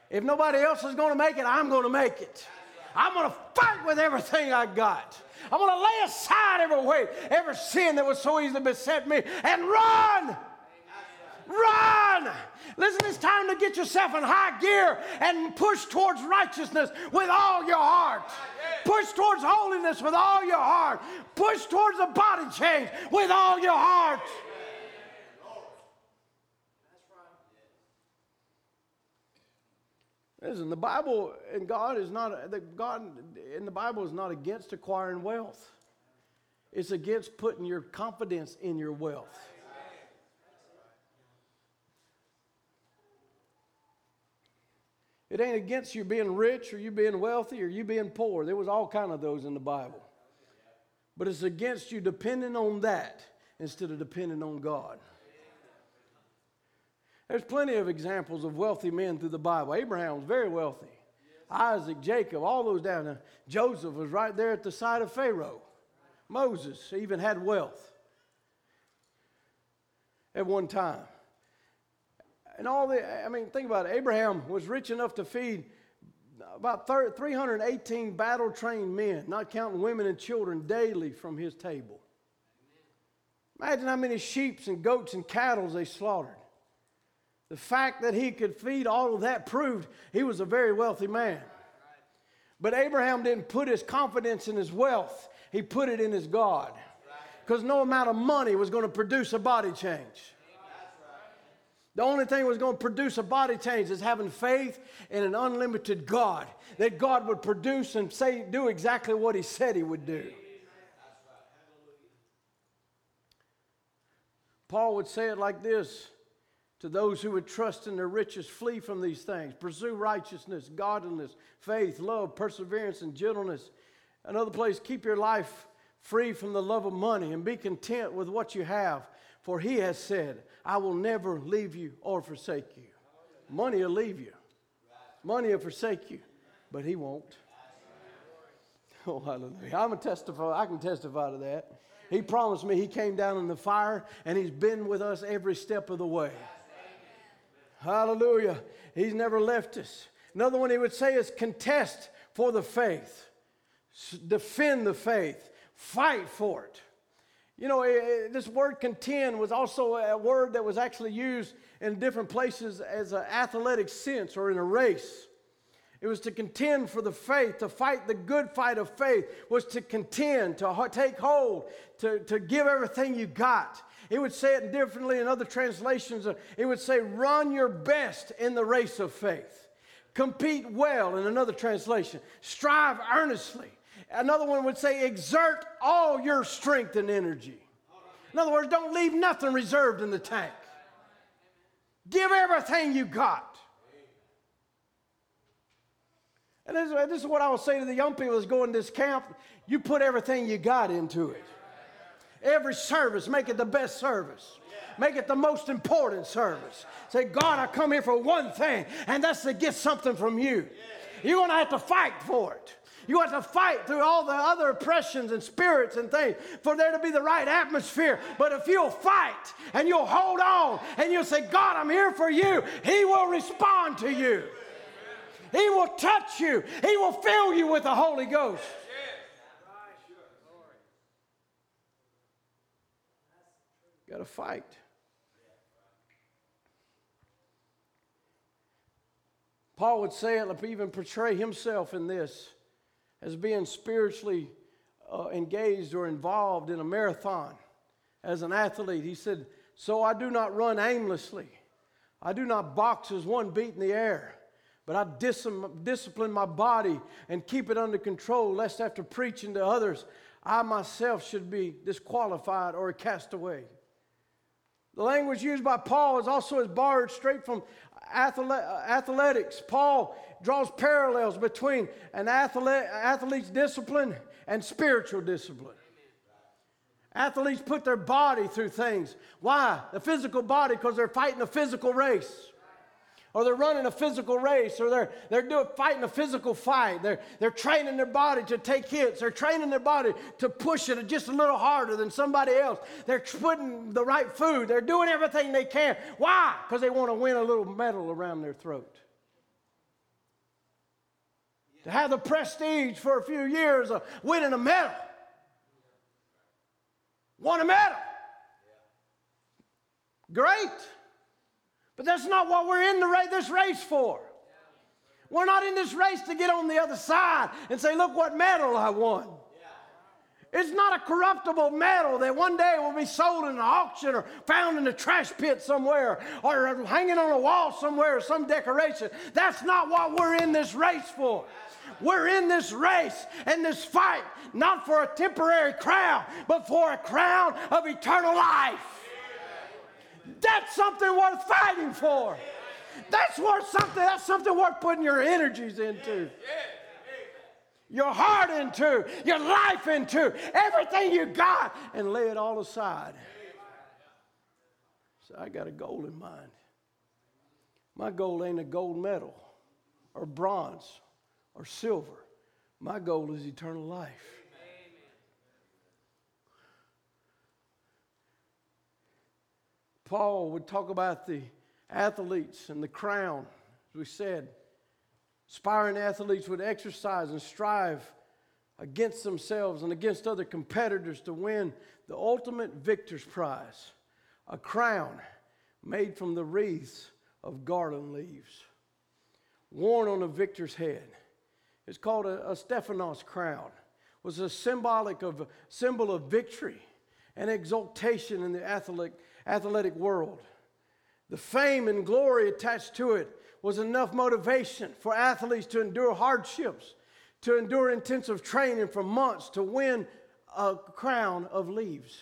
If nobody else is going to make it, I'm going to make it. I'm going to fight with everything I got. I'm going to lay aside every weight, every sin that was so easily beset me, and run. Run! Listen, it's time to get yourself in high gear and push towards righteousness with all your heart. Push towards holiness with all your heart. Push towards a body change with all your heart. Listen, the Bible and God is not the God in the Bible is not against acquiring wealth. It's against putting your confidence in your wealth. It ain't against you being rich or you being wealthy or you being poor. There was all kind of those in the Bible. But it's against you depending on that instead of depending on God. There's plenty of examples of wealthy men through the Bible. Abraham was very wealthy. Isaac, Jacob, all those down there. Joseph was right there at the side of Pharaoh. Moses even had wealth at one time. And all the, I mean, think about it. Abraham was rich enough to feed about 318 battle trained men, not counting women and children, daily from his table. Imagine how many sheep and goats and cattle they slaughtered. The fact that he could feed all of that proved he was a very wealthy man. But Abraham didn't put his confidence in his wealth, he put it in his God. Because no amount of money was going to produce a body change. The only thing that was going to produce a body change is having faith in an unlimited God. That God would produce and say, do exactly what He said He would do. Paul would say it like this to those who would trust in their riches, flee from these things. Pursue righteousness, godliness, faith, love, perseverance, and gentleness. Another place, keep your life free from the love of money and be content with what you have. For he has said, I will never leave you or forsake you. Money will leave you, money will forsake you, but he won't. Oh, hallelujah. I'm a testify, I can testify to that. He promised me he came down in the fire and he's been with us every step of the way. Hallelujah. He's never left us. Another one he would say is contest for the faith, defend the faith, fight for it. You know, eh, eh, this word contend was also a word that was actually used in different places as an athletic sense or in a race. It was to contend for the faith, to fight the good fight of faith, was to contend, to take hold, to, to give everything you got. It would say it differently in other translations. It would say, run your best in the race of faith. Compete well in another translation. Strive earnestly. Another one would say, exert all your strength and energy. In other words, don't leave nothing reserved in the tank. Give everything you got. And this, is what I will say to the young people that's going to this camp. You put everything you got into it. Every service, make it the best service. Make it the most important service. Say, God, I come here for one thing, and that's to get something from you. You're going to have to fight for it. You have to fight through all the other oppressions and spirits and things for there to be the right atmosphere. But if you'll fight and you'll hold on and you'll say, God, I'm here for you, He will respond to you. He will touch you, He will fill you with the Holy Ghost. Got to fight. Paul would say it, even portray himself in this as being spiritually uh, engaged or involved in a marathon as an athlete. He said, So I do not run aimlessly. I do not box as one beat in the air, but I dis- discipline my body and keep it under control, lest after preaching to others, I myself should be disqualified or cast away. The language used by Paul is also as borrowed straight from athletics. Paul draws parallels between an athlete, athlete's discipline and spiritual discipline. Athletes put their body through things. Why? The physical body, because they're fighting a physical race or they're running a physical race, or they're, they're doing, fighting a physical fight. They're, they're training their body to take hits. They're training their body to push it just a little harder than somebody else. They're putting the right food. They're doing everything they can. Why? Because they want to win a little medal around their throat. To have the prestige for a few years of winning a medal. Won a medal. Great. But that's not what we're in the ra- this race for. We're not in this race to get on the other side and say, look what medal I won. It's not a corruptible medal that one day will be sold in an auction or found in a trash pit somewhere or hanging on a wall somewhere or some decoration. That's not what we're in this race for. We're in this race and this fight not for a temporary crown, but for a crown of eternal life. That's something worth fighting for. That's worth something. That's something worth putting your energies into. Your heart into, your life into, everything you got, and lay it all aside. So I got a goal in mind. My goal ain't a gold medal or bronze or silver. My goal is eternal life. Paul would talk about the athletes and the crown, as we said. Aspiring athletes would exercise and strive against themselves and against other competitors to win the ultimate victor's prize a crown made from the wreaths of garland leaves, worn on a victor's head. It's called a, a Stephanos crown. It was a symbolic of symbol of victory and exaltation in the athletic athletic world. The fame and glory attached to it was enough motivation for athletes to endure hardships, to endure intensive training for months to win a crown of leaves.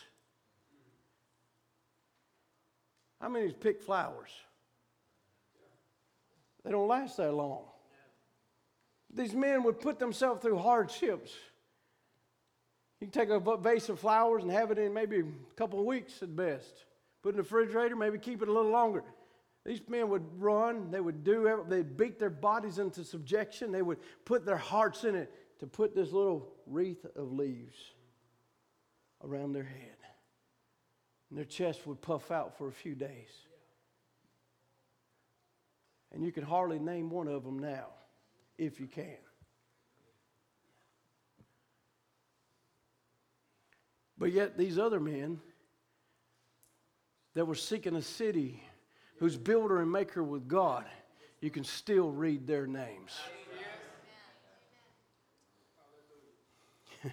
How many pick flowers? They don't last that long. These men would put themselves through hardships. You can take a vase of flowers and have it in maybe a couple of weeks at best put in the refrigerator, maybe keep it a little longer. These men would run, they would do, they'd beat their bodies into subjection, they would put their hearts in it to put this little wreath of leaves around their head. And their chest would puff out for a few days. And you can hardly name one of them now, if you can. But yet, these other men, that were seeking a city whose builder and maker was God, you can still read their names.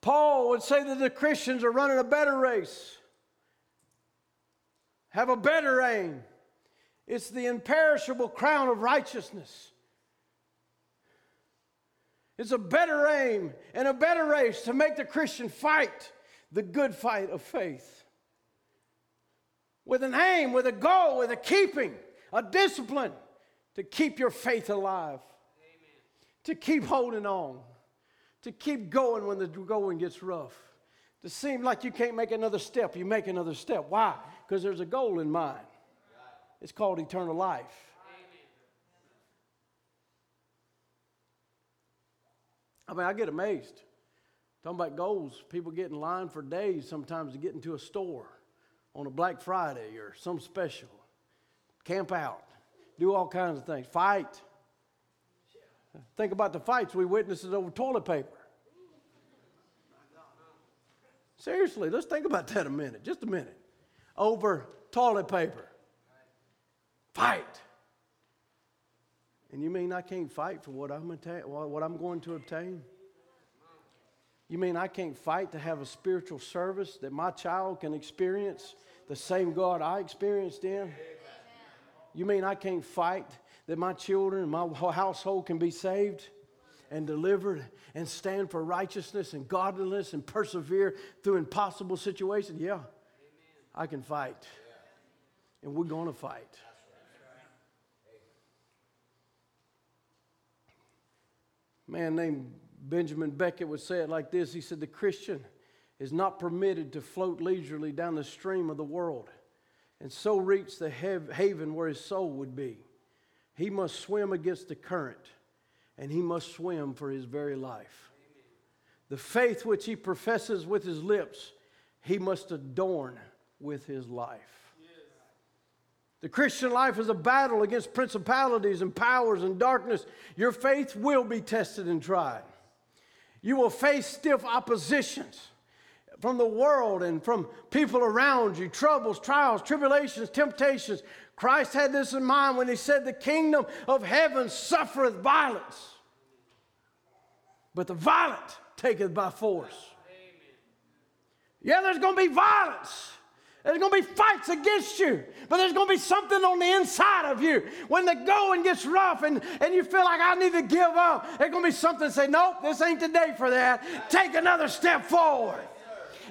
Paul would say that the Christians are running a better race, have a better aim. It's the imperishable crown of righteousness. It's a better aim and a better race to make the Christian fight the good fight of faith. With an aim, with a goal, with a keeping, a discipline to keep your faith alive, Amen. to keep holding on, to keep going when the going gets rough. To seem like you can't make another step, you make another step. Why? Because there's a goal in mind. It's called eternal life. I mean, I get amazed. Talking about goals, people get in line for days sometimes to get into a store on a Black Friday or some special. Camp out, do all kinds of things, fight. Think about the fights we witnessed over toilet paper. Seriously, let's think about that a minute, just a minute. Over toilet paper. Fight. And you mean I can't fight for what I'm, what I'm going to obtain? You mean I can't fight to have a spiritual service that my child can experience the same God I experienced in? You mean I can't fight that my children and my household can be saved and delivered and stand for righteousness and godliness and persevere through impossible situations? Yeah, I can fight. And we're going to fight. man named Benjamin Beckett would say it like this He said, The Christian is not permitted to float leisurely down the stream of the world and so reach the haven where his soul would be. He must swim against the current and he must swim for his very life. The faith which he professes with his lips, he must adorn with his life. The Christian life is a battle against principalities and powers and darkness. Your faith will be tested and tried. You will face stiff oppositions from the world and from people around you troubles, trials, tribulations, temptations. Christ had this in mind when he said, The kingdom of heaven suffereth violence, but the violent taketh by force. Yeah, there's going to be violence. There's going to be fights against you, but there's going to be something on the inside of you. When the going gets rough and, and you feel like I need to give up, there's going to be something say, Nope, this ain't the day for that. Take another step forward.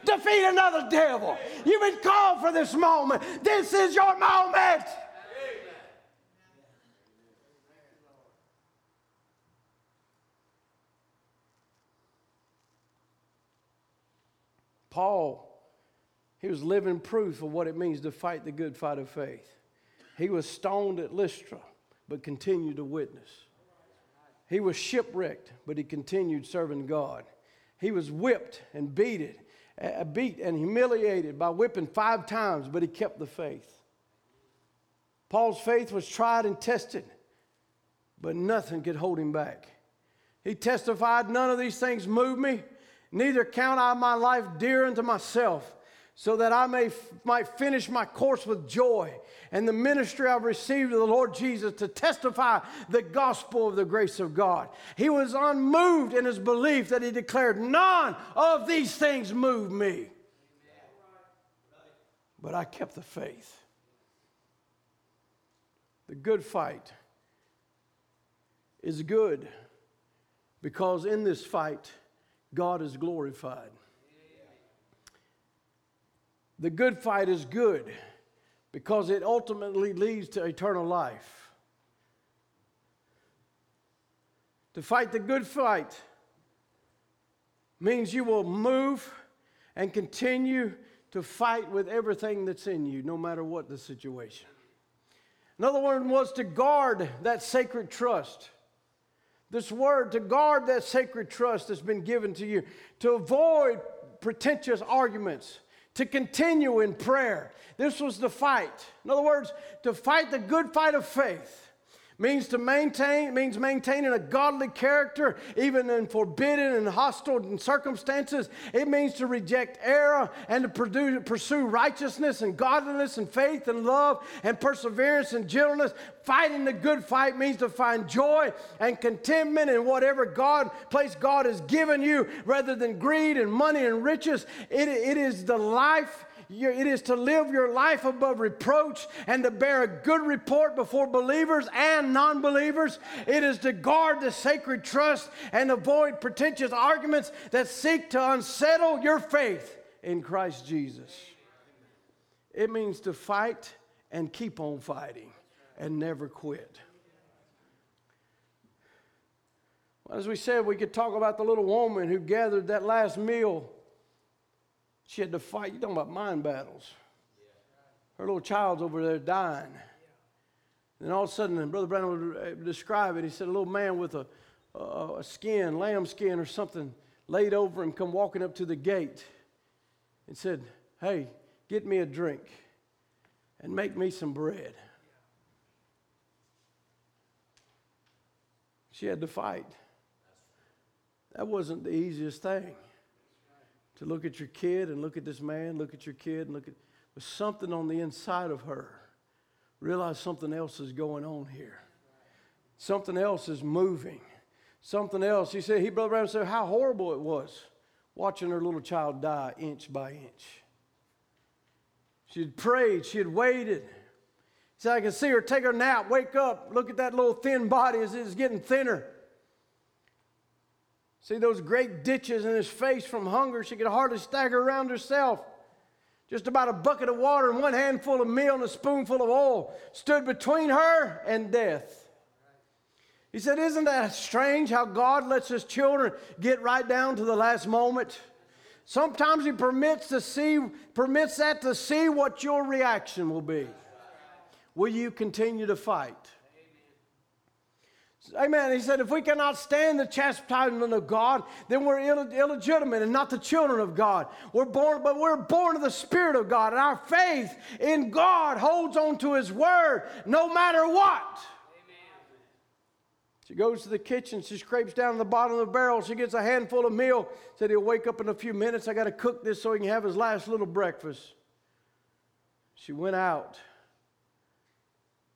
Defeat another devil. You've been called for this moment. This is your moment. Paul he was living proof of what it means to fight the good fight of faith. He was stoned at Lystra, but continued to witness. He was shipwrecked, but he continued serving God. He was whipped and beaten, beat and humiliated by whipping five times, but he kept the faith. Paul's faith was tried and tested, but nothing could hold him back. He testified, None of these things move me, neither count I my life dear unto myself so that I may might finish my course with joy and the ministry I've received of the Lord Jesus to testify the gospel of the grace of God. He was unmoved in his belief that he declared, None of these things move me. But I kept the faith. The good fight is good because in this fight, God is glorified. The good fight is good because it ultimately leads to eternal life. To fight the good fight means you will move and continue to fight with everything that's in you, no matter what the situation. Another one was to guard that sacred trust. This word, to guard that sacred trust that's been given to you, to avoid pretentious arguments to continue in prayer. This was the fight. In other words, to fight the good fight of faith means to maintain means maintaining a godly character even in forbidden and hostile circumstances. It means to reject error and to pursue righteousness and godliness and faith and love and perseverance and gentleness. Fighting the good fight means to find joy and contentment in whatever god place god has given you rather than greed and money and riches. It, it is the life it is to live your life above reproach and to bear a good report before believers and non believers. It is to guard the sacred trust and avoid pretentious arguments that seek to unsettle your faith in Christ Jesus. It means to fight and keep on fighting and never quit. As we said, we could talk about the little woman who gathered that last meal she had to fight. You're talking about mind battles. Her little child's over there dying. And all of a sudden, Brother Branham would describe it. He said, a little man with a, a, a skin, lamb skin or something, laid over him, come walking up to the gate and said, Hey, get me a drink and make me some bread. She had to fight. That wasn't the easiest thing to look at your kid and look at this man, look at your kid and look at there's something on the inside of her. Realize something else is going on here. Something else is moving. Something else. He said, he brought brother Branham said how horrible it was watching her little child die inch by inch. She had prayed, she had waited. He said, I can see her take her nap, wake up, look at that little thin body as it's getting thinner. See those great ditches in his face from hunger. She could hardly stagger around herself. Just about a bucket of water and one handful of meal and a spoonful of oil stood between her and death. He said, Isn't that strange how God lets his children get right down to the last moment? Sometimes he permits to see, permits that to see what your reaction will be. Will you continue to fight? Amen. He said, if we cannot stand the chastisement of God, then we're Ill- illegitimate and not the children of God. We're born, but we're born of the Spirit of God, and our faith in God holds on to His Word no matter what. Amen. She goes to the kitchen. She scrapes down the bottom of the barrel. She gets a handful of meal. Said he'll wake up in a few minutes. I got to cook this so he can have his last little breakfast. She went out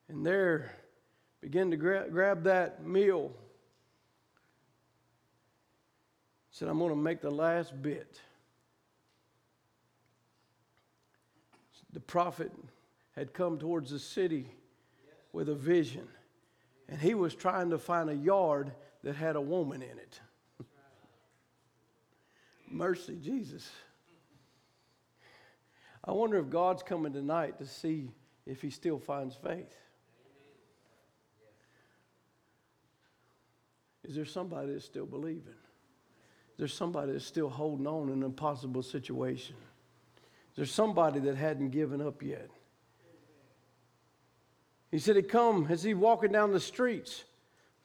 and there began to gra- grab that meal. Said, I'm going to make the last bit. The prophet had come towards the city with a vision and he was trying to find a yard that had a woman in it. Mercy, Jesus. I wonder if God's coming tonight to see if he still finds faith. Is there somebody that's still believing? Is there somebody that's still holding on in an impossible situation? Is there somebody that hadn't given up yet? He said he come as he walking down the streets.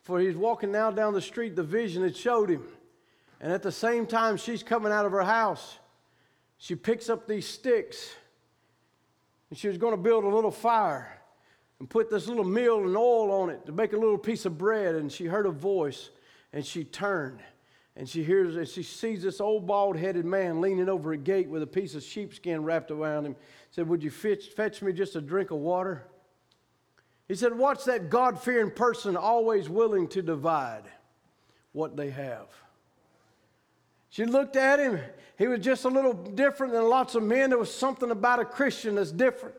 For he's walking now down the street, the vision had showed him. And at the same time, she's coming out of her house. She picks up these sticks. And she was going to build a little fire and put this little meal and oil on it to make a little piece of bread. And she heard a voice and she turned and she hears and she sees this old bald-headed man leaning over a gate with a piece of sheepskin wrapped around him. Said, "Would you fetch, fetch me just a drink of water?" He said, Watch that God fearing person always willing to divide what they have. She looked at him. He was just a little different than lots of men. There was something about a Christian that's different.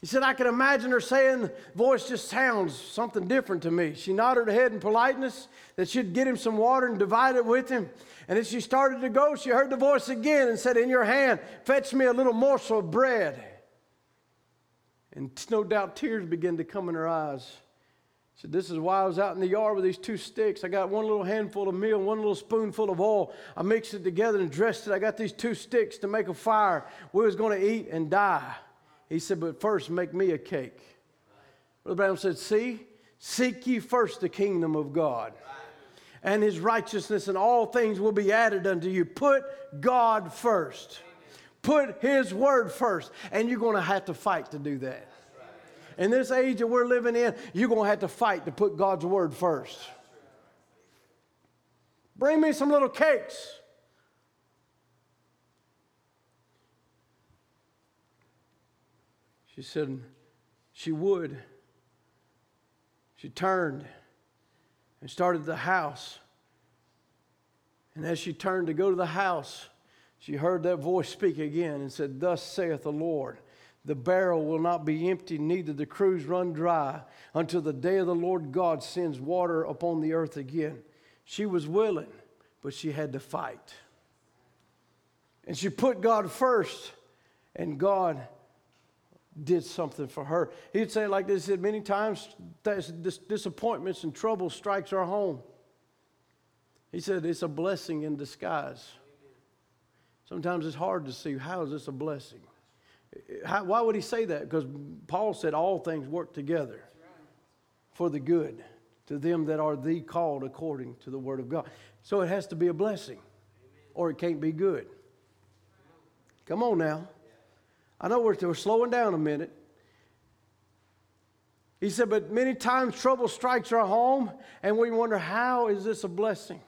He said, I can imagine her saying, voice just sounds something different to me. She nodded her head in politeness that she'd get him some water and divide it with him. And as she started to go, she heard the voice again and said, In your hand, fetch me a little morsel of bread. And no doubt tears began to come in her eyes. She said, This is why I was out in the yard with these two sticks. I got one little handful of meal, one little spoonful of oil. I mixed it together and dressed it. I got these two sticks to make a fire. We was going to eat and die. He said, But first, make me a cake. Brother Branham said, See, seek ye first the kingdom of God and his righteousness, and all things will be added unto you. Put God first. Put His word first, and you're going to have to fight to do that. In this age that we're living in, you're going to have to fight to put God's word first. Bring me some little cakes. She said she would. She turned and started the house. And as she turned to go to the house, she heard that voice speak again and said, Thus saith the Lord, the barrel will not be empty, neither the cruse run dry, until the day of the Lord God sends water upon the earth again. She was willing, but she had to fight. And she put God first, and God did something for her. He'd say like this, he said many times disappointments and trouble strikes our home. He said it's a blessing in disguise. Sometimes it's hard to see how is this a blessing? How, why would he say that? Because Paul said all things work together for the good to them that are the called according to the word of God. So it has to be a blessing or it can't be good. Come on now. I know we're, we're slowing down a minute. He said, but many times trouble strikes our home and we wonder, how is this a blessing?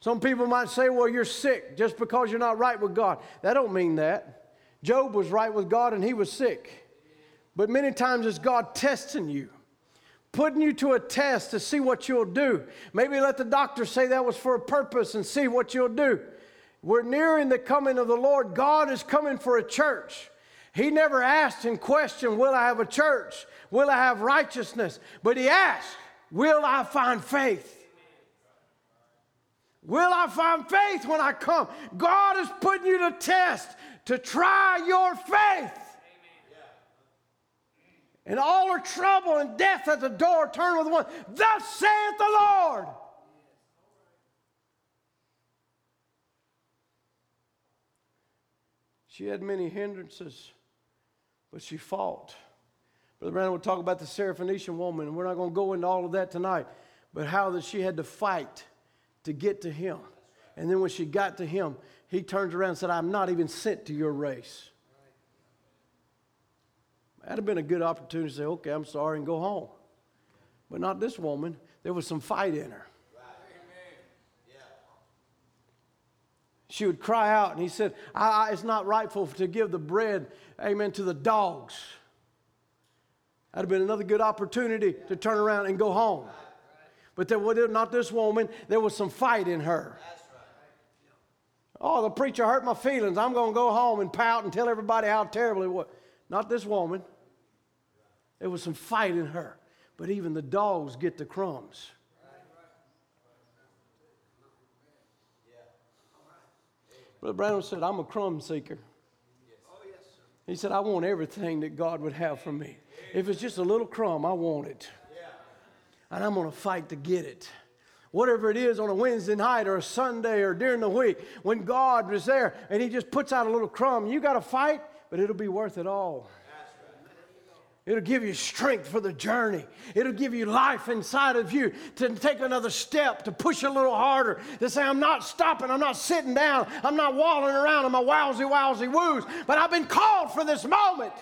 Some people might say, well, you're sick just because you're not right with God. That don't mean that. Job was right with God and he was sick. But many times it's God testing you, putting you to a test to see what you'll do. Maybe let the doctor say that was for a purpose and see what you'll do. We're nearing the coming of the Lord. God is coming for a church. He never asked and questioned, Will I have a church? Will I have righteousness? But he asked, Will I find faith? Will I find faith when I come? God is putting you to test to try your faith. And all are trouble and death at the door, turn with one. Thus saith the Lord. She had many hindrances, but she fought. Brother Branham will talk about the Syrophoenician woman, and we're not going to go into all of that tonight, but how that she had to fight to get to him. And then when she got to him, he turns around and said, I'm not even sent to your race. That'd have been a good opportunity to say, okay, I'm sorry, and go home. But not this woman. There was some fight in her. She would cry out, and he said, I, I, It's not rightful to give the bread, amen, to the dogs. That'd have been another good opportunity to turn around and go home. But there was not this woman, there was some fight in her. Oh, the preacher hurt my feelings. I'm going to go home and pout and tell everybody how terrible it was. Not this woman. There was some fight in her. But even the dogs get the crumbs. Brother Brown said, I'm a crumb seeker. He said, I want everything that God would have for me. If it's just a little crumb, I want it. And I'm going to fight to get it. Whatever it is on a Wednesday night or a Sunday or during the week, when God is there and He just puts out a little crumb, you got to fight, but it'll be worth it all. It'll give you strength for the journey. It'll give you life inside of you to take another step, to push a little harder, to say, I'm not stopping, I'm not sitting down, I'm not walling around in my wowsy, wowsy woos, but I've been called for this moment.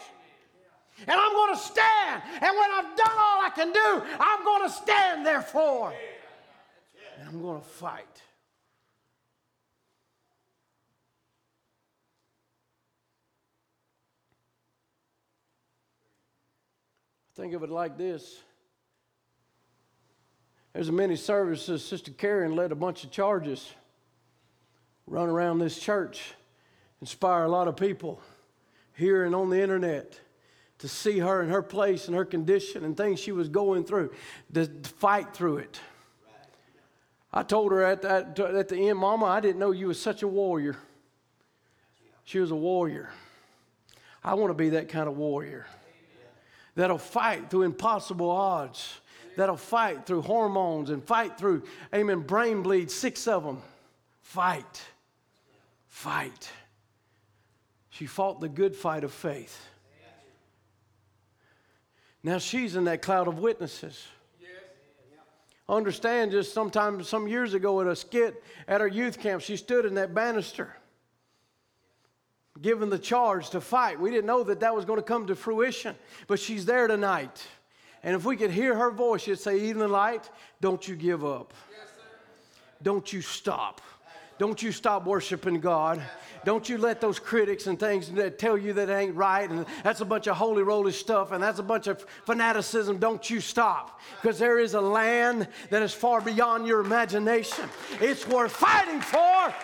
And I'm going to stand. And when I've done all I can do, I'm going to stand therefore. And I'm going to fight. Think of it like this. There's many services. Sister Karen led a bunch of charges, run around this church, inspire a lot of people here and on the internet to see her and her place and her condition and things she was going through, to, fight through it. I told her at, that, at the end, Mama, I didn't know you were such a warrior. She was a warrior. I want to be that kind of warrior that'll fight through impossible odds, that'll fight through hormones and fight through, amen, brain bleed, six of them. Fight. Fight. She fought the good fight of faith. Now she's in that cloud of witnesses. Understand, just sometime, some years ago at a skit at our youth camp, she stood in that banister given the charge to fight. We didn't know that that was going to come to fruition, but she's there tonight. And if we could hear her voice, she'd say, Evening Light, don't you give up. Don't you stop. Don't you stop worshiping God. Don't you let those critics and things that tell you that ain't right and that's a bunch of holy roly stuff and that's a bunch of fanaticism. Don't you stop. Because there is a land that is far beyond your imagination. It's worth fighting for.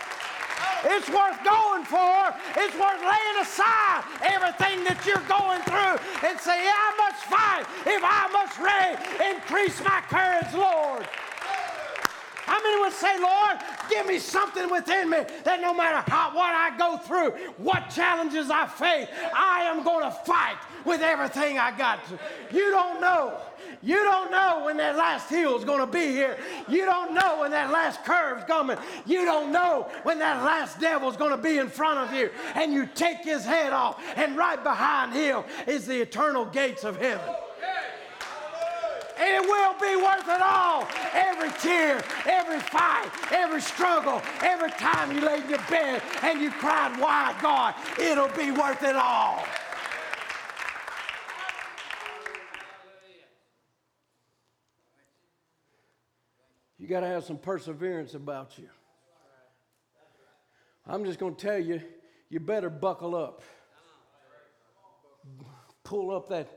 It's worth going for. It's worth laying aside everything that you're going through and say, I must fight. If I must reign, increase my courage, Lord. How many would say, Lord, give me something within me that no matter how, what I go through, what challenges I face, I am going to fight with everything I got to. You don't know you don't know when that last hill is going to be here. You don't know when that last curve's coming. You don't know when that last devil's going to be in front of you. And you take his head off, and right behind him is the eternal gates of heaven. And it will be worth it all. Every tear, every fight, every struggle, every time you laid in your bed and you cried, Why, God? It'll be worth it all. You got to have some perseverance about you. I'm just going to tell you, you better buckle up. Pull up that,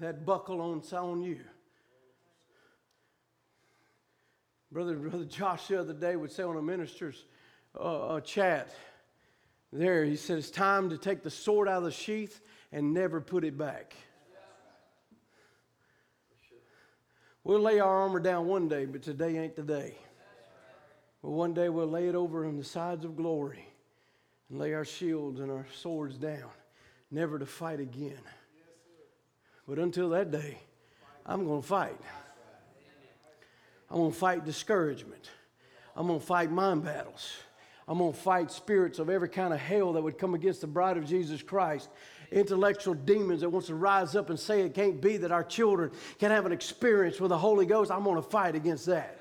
that buckle on, on you. Brother, Brother Josh the other day would say on a minister's uh, chat there, he said, it's time to take the sword out of the sheath and never put it back. We'll lay our armor down one day, but today ain't the day. But one day we'll lay it over on the sides of glory and lay our shields and our swords down, never to fight again. But until that day, I'm going to fight. I'm going to fight discouragement. I'm going to fight mind battles. I'm going to fight spirits of every kind of hell that would come against the bride of Jesus Christ. Intellectual demons that wants to rise up and say it can't be that our children can have an experience with the Holy Ghost. I'm going to fight against that.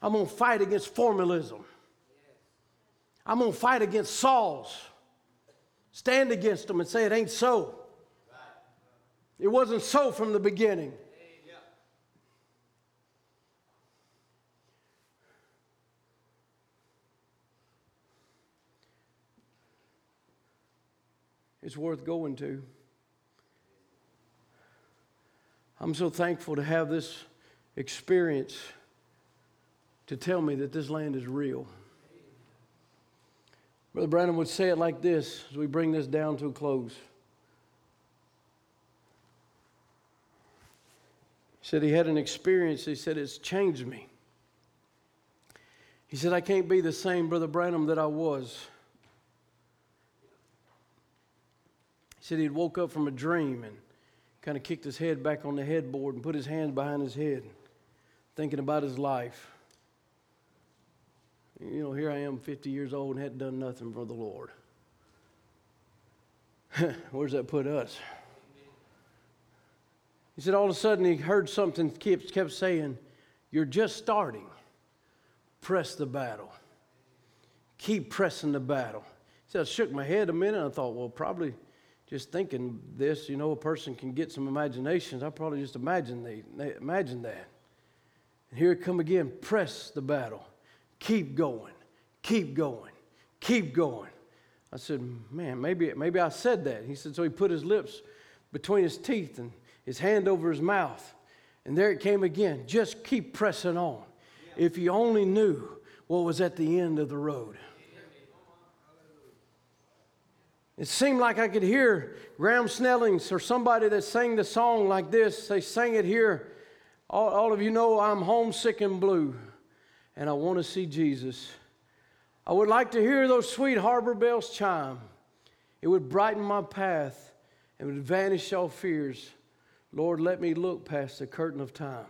I'm going to fight against formalism. I'm going to fight against Sauls. Stand against them and say it ain't so. It wasn't so from the beginning. It's worth going to. I'm so thankful to have this experience to tell me that this land is real. Brother Branham would say it like this as we bring this down to a close. Said he had an experience. He said, It's changed me. He said, I can't be the same Brother Branham that I was. He said he'd woke up from a dream and kind of kicked his head back on the headboard and put his hands behind his head, thinking about his life. You know, here I am, 50 years old, and hadn't done nothing for the Lord. Where's that put us? He said all of a sudden he heard something kept, kept saying, You're just starting. Press the battle. Keep pressing the battle. He said, I shook my head a minute I thought, well, probably just thinking this, you know, a person can get some imaginations. I probably just imagine, the, imagine that. And here it come again, press the battle. Keep going. Keep going. Keep going. I said, man, maybe, maybe I said that. He said, so he put his lips between his teeth and his hand over his mouth. And there it came again. Just keep pressing on. If you only knew what was at the end of the road. It seemed like I could hear Graham Snellings or somebody that sang the song like this. They sang it here. All, all of you know I'm homesick and blue and I want to see Jesus. I would like to hear those sweet harbor bells chime. It would brighten my path and would vanish all fears. Lord, let me look past the curtain of time.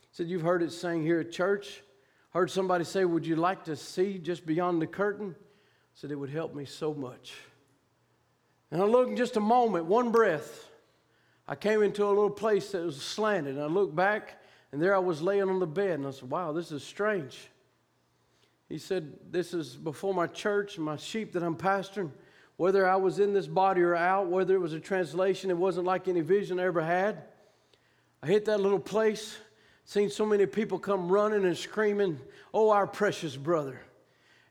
He Said, You've heard it sang here at church. Heard somebody say, Would you like to see just beyond the curtain? Said, It would help me so much. And I looked in just a moment, one breath. I came into a little place that was slanted, and I looked back, and there I was laying on the bed, and I said, Wow, this is strange. He said, This is before my church and my sheep that I'm pastoring. Whether I was in this body or out, whether it was a translation, it wasn't like any vision I ever had. I hit that little place, seen so many people come running and screaming, Oh, our precious brother.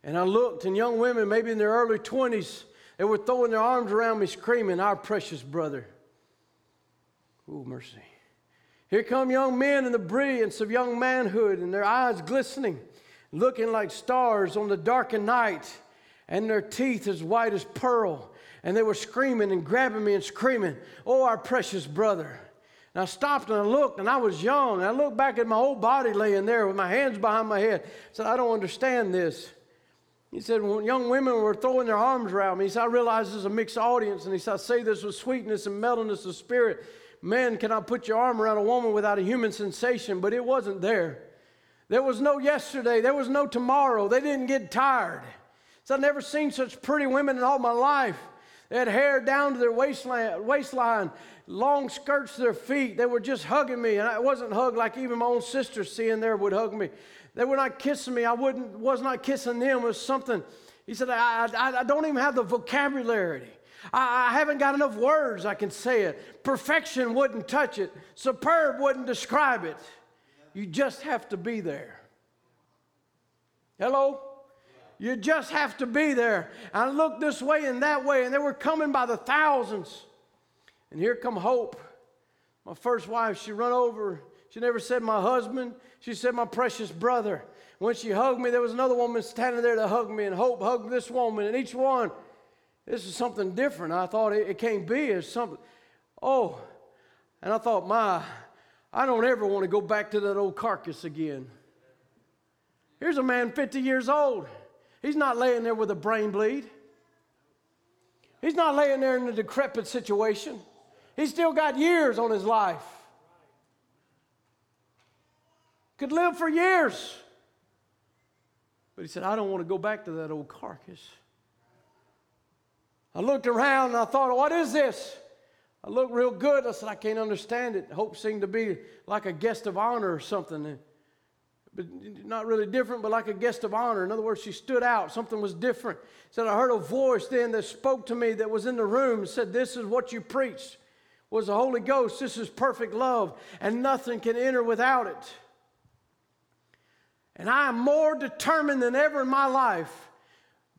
And I looked, and young women, maybe in their early 20s, they were throwing their arms around me, screaming, Our precious brother. Oh, mercy. Here come young men in the brilliance of young manhood and their eyes glistening, looking like stars on the darkened night, and their teeth as white as pearl. And they were screaming and grabbing me and screaming, Oh, our precious brother. And I stopped and I looked, and I was young. And I looked back at my whole body laying there with my hands behind my head. I said, I don't understand this. He said, when young women were throwing their arms around me, he said, I realize there's a mixed audience. And he said, I say this with sweetness and mellowness of spirit man cannot put your arm around a woman without a human sensation, but it wasn't there. There was no yesterday, there was no tomorrow. They didn't get tired. So I've never seen such pretty women in all my life. They had hair down to their waistline, waistline, long skirts to their feet. They were just hugging me, and I wasn't hugged like even my own sister seeing there would hug me. They were not kissing me. I wouldn't, was not kissing them. It was something. He said, I, I, I don't even have the vocabulary. I, I haven't got enough words I can say it. Perfection wouldn't touch it, superb wouldn't describe it. You just have to be there. Hello? You just have to be there. I looked this way and that way, and they were coming by the thousands. And here come Hope. My first wife, she run over. She never said my husband. She said my precious brother. When she hugged me, there was another woman standing there to hug me, and Hope hugged this woman, and each one, this is something different. I thought it, it can't be. It's something. Oh, and I thought, my, I don't ever want to go back to that old carcass again. Here's a man 50 years old. He's not laying there with a brain bleed. He's not laying there in a decrepit situation. He's still got years on his life. Could live for years. But he said, I don't want to go back to that old carcass. I looked around and I thought, what is this? I looked real good. I said, I can't understand it. Hope seemed to be like a guest of honor or something. But not really different, but like a guest of honor. In other words, she stood out. Something was different. Said, I heard a voice then that spoke to me that was in the room said, This is what you preached was the Holy Ghost. This is perfect love, and nothing can enter without it. And I am more determined than ever in my life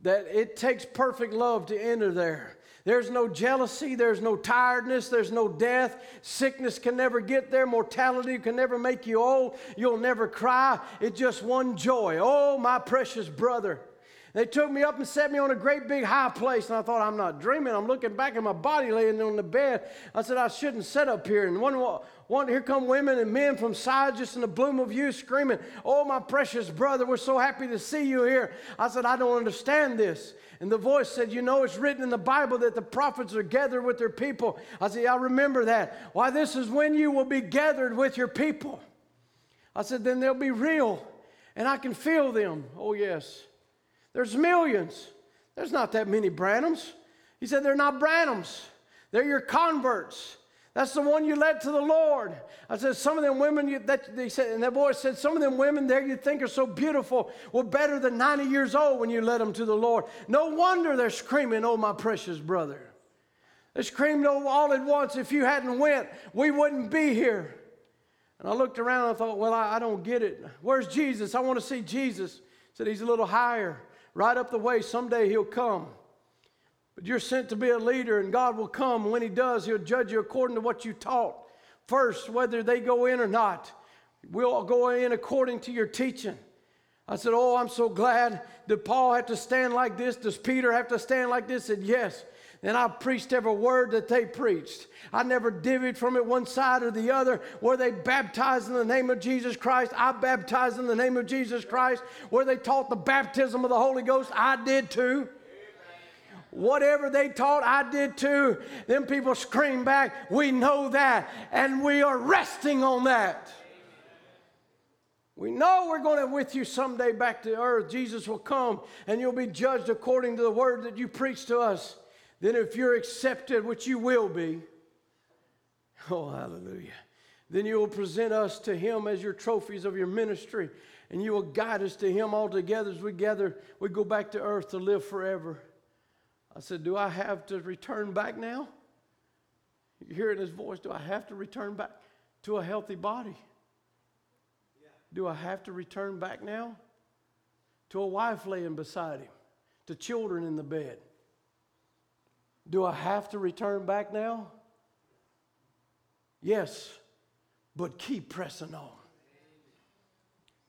that it takes perfect love to enter there. There's no jealousy, there's no tiredness, there's no death. Sickness can never get there, mortality can never make you old. You'll never cry. It's just one joy. Oh, my precious brother. They took me up and set me on a great big high place, and I thought, I'm not dreaming. I'm looking back at my body laying on the bed. I said, I shouldn't sit up here. And one, one here come women and men from side just in the bloom of youth screaming, Oh, my precious brother, we're so happy to see you here. I said, I don't understand this. And the voice said, You know, it's written in the Bible that the prophets are gathered with their people. I said, I remember that. Why, this is when you will be gathered with your people. I said, Then they'll be real, and I can feel them. Oh, yes. There's millions. There's not that many Branhams. He said, They're not Branhams, they're your converts. That's the one you led to the Lord. I said, some of them women, you, that, they said, and that boy said, some of them women there you think are so beautiful were better than 90 years old when you led them to the Lord. No wonder they're screaming, oh, my precious brother. They screamed oh, all at once, if you hadn't went, we wouldn't be here. And I looked around and I thought, well, I, I don't get it. Where's Jesus? I want to see Jesus. said, he's a little higher, right up the way. Someday he'll come. But you're sent to be a leader, and God will come. And when He does, He'll judge you according to what you taught. First, whether they go in or not, we'll go in according to your teaching. I said, Oh, I'm so glad. Did Paul have to stand like this? Does Peter have to stand like this? Said, Yes. And I preached every word that they preached. I never divvied from it one side or the other. Were they baptized in the name of Jesus Christ? I baptized in the name of Jesus Christ. Were they taught the baptism of the Holy Ghost? I did too. Whatever they taught, I did too. Then people scream back, We know that, and we are resting on that. We know we're going to with you someday back to earth. Jesus will come and you'll be judged according to the word that you preach to us. Then, if you're accepted, which you will be, oh, hallelujah, then you will present us to Him as your trophies of your ministry, and you will guide us to Him altogether as we gather, we go back to earth to live forever. I said, Do I have to return back now? You hear in his voice, Do I have to return back to a healthy body? Yeah. Do I have to return back now? To a wife laying beside him, to children in the bed. Do I have to return back now? Yes, but keep pressing on.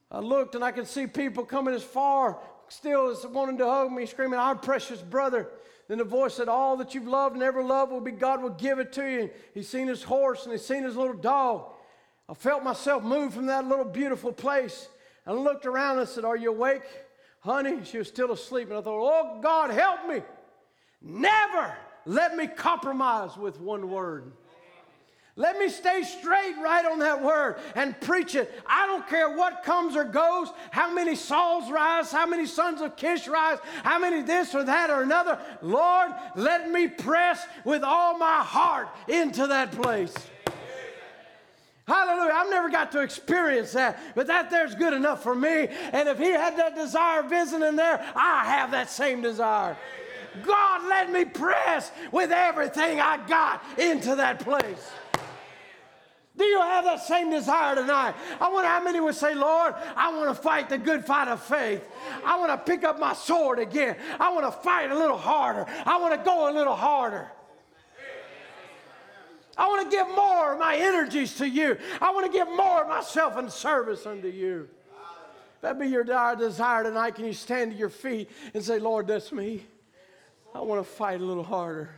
I looked and I could see people coming as far still as wanting to hug me, screaming, Our precious brother. Then the voice said, All that you've loved and ever loved will be God will give it to you. He's seen his horse and he's seen his little dog. I felt myself move from that little beautiful place. And looked around and I said, Are you awake? Honey, she was still asleep. And I thought, Oh, God, help me. Never let me compromise with one word. Let me stay straight right on that word and preach it. I don't care what comes or goes, how many Sauls rise, how many sons of Kish rise, how many this or that or another. Lord, let me press with all my heart into that place. Hallelujah. I've never got to experience that, but that there's good enough for me. And if he had that desire visiting there, I have that same desire. God, let me press with everything I got into that place. Do you have that same desire tonight? I wonder how many would say, Lord, I want to fight the good fight of faith. I want to pick up my sword again. I want to fight a little harder. I want to go a little harder. I want to give more of my energies to you. I want to give more of myself in service unto you. That be your desire tonight. Can you stand to your feet and say, Lord, that's me. I want to fight a little harder.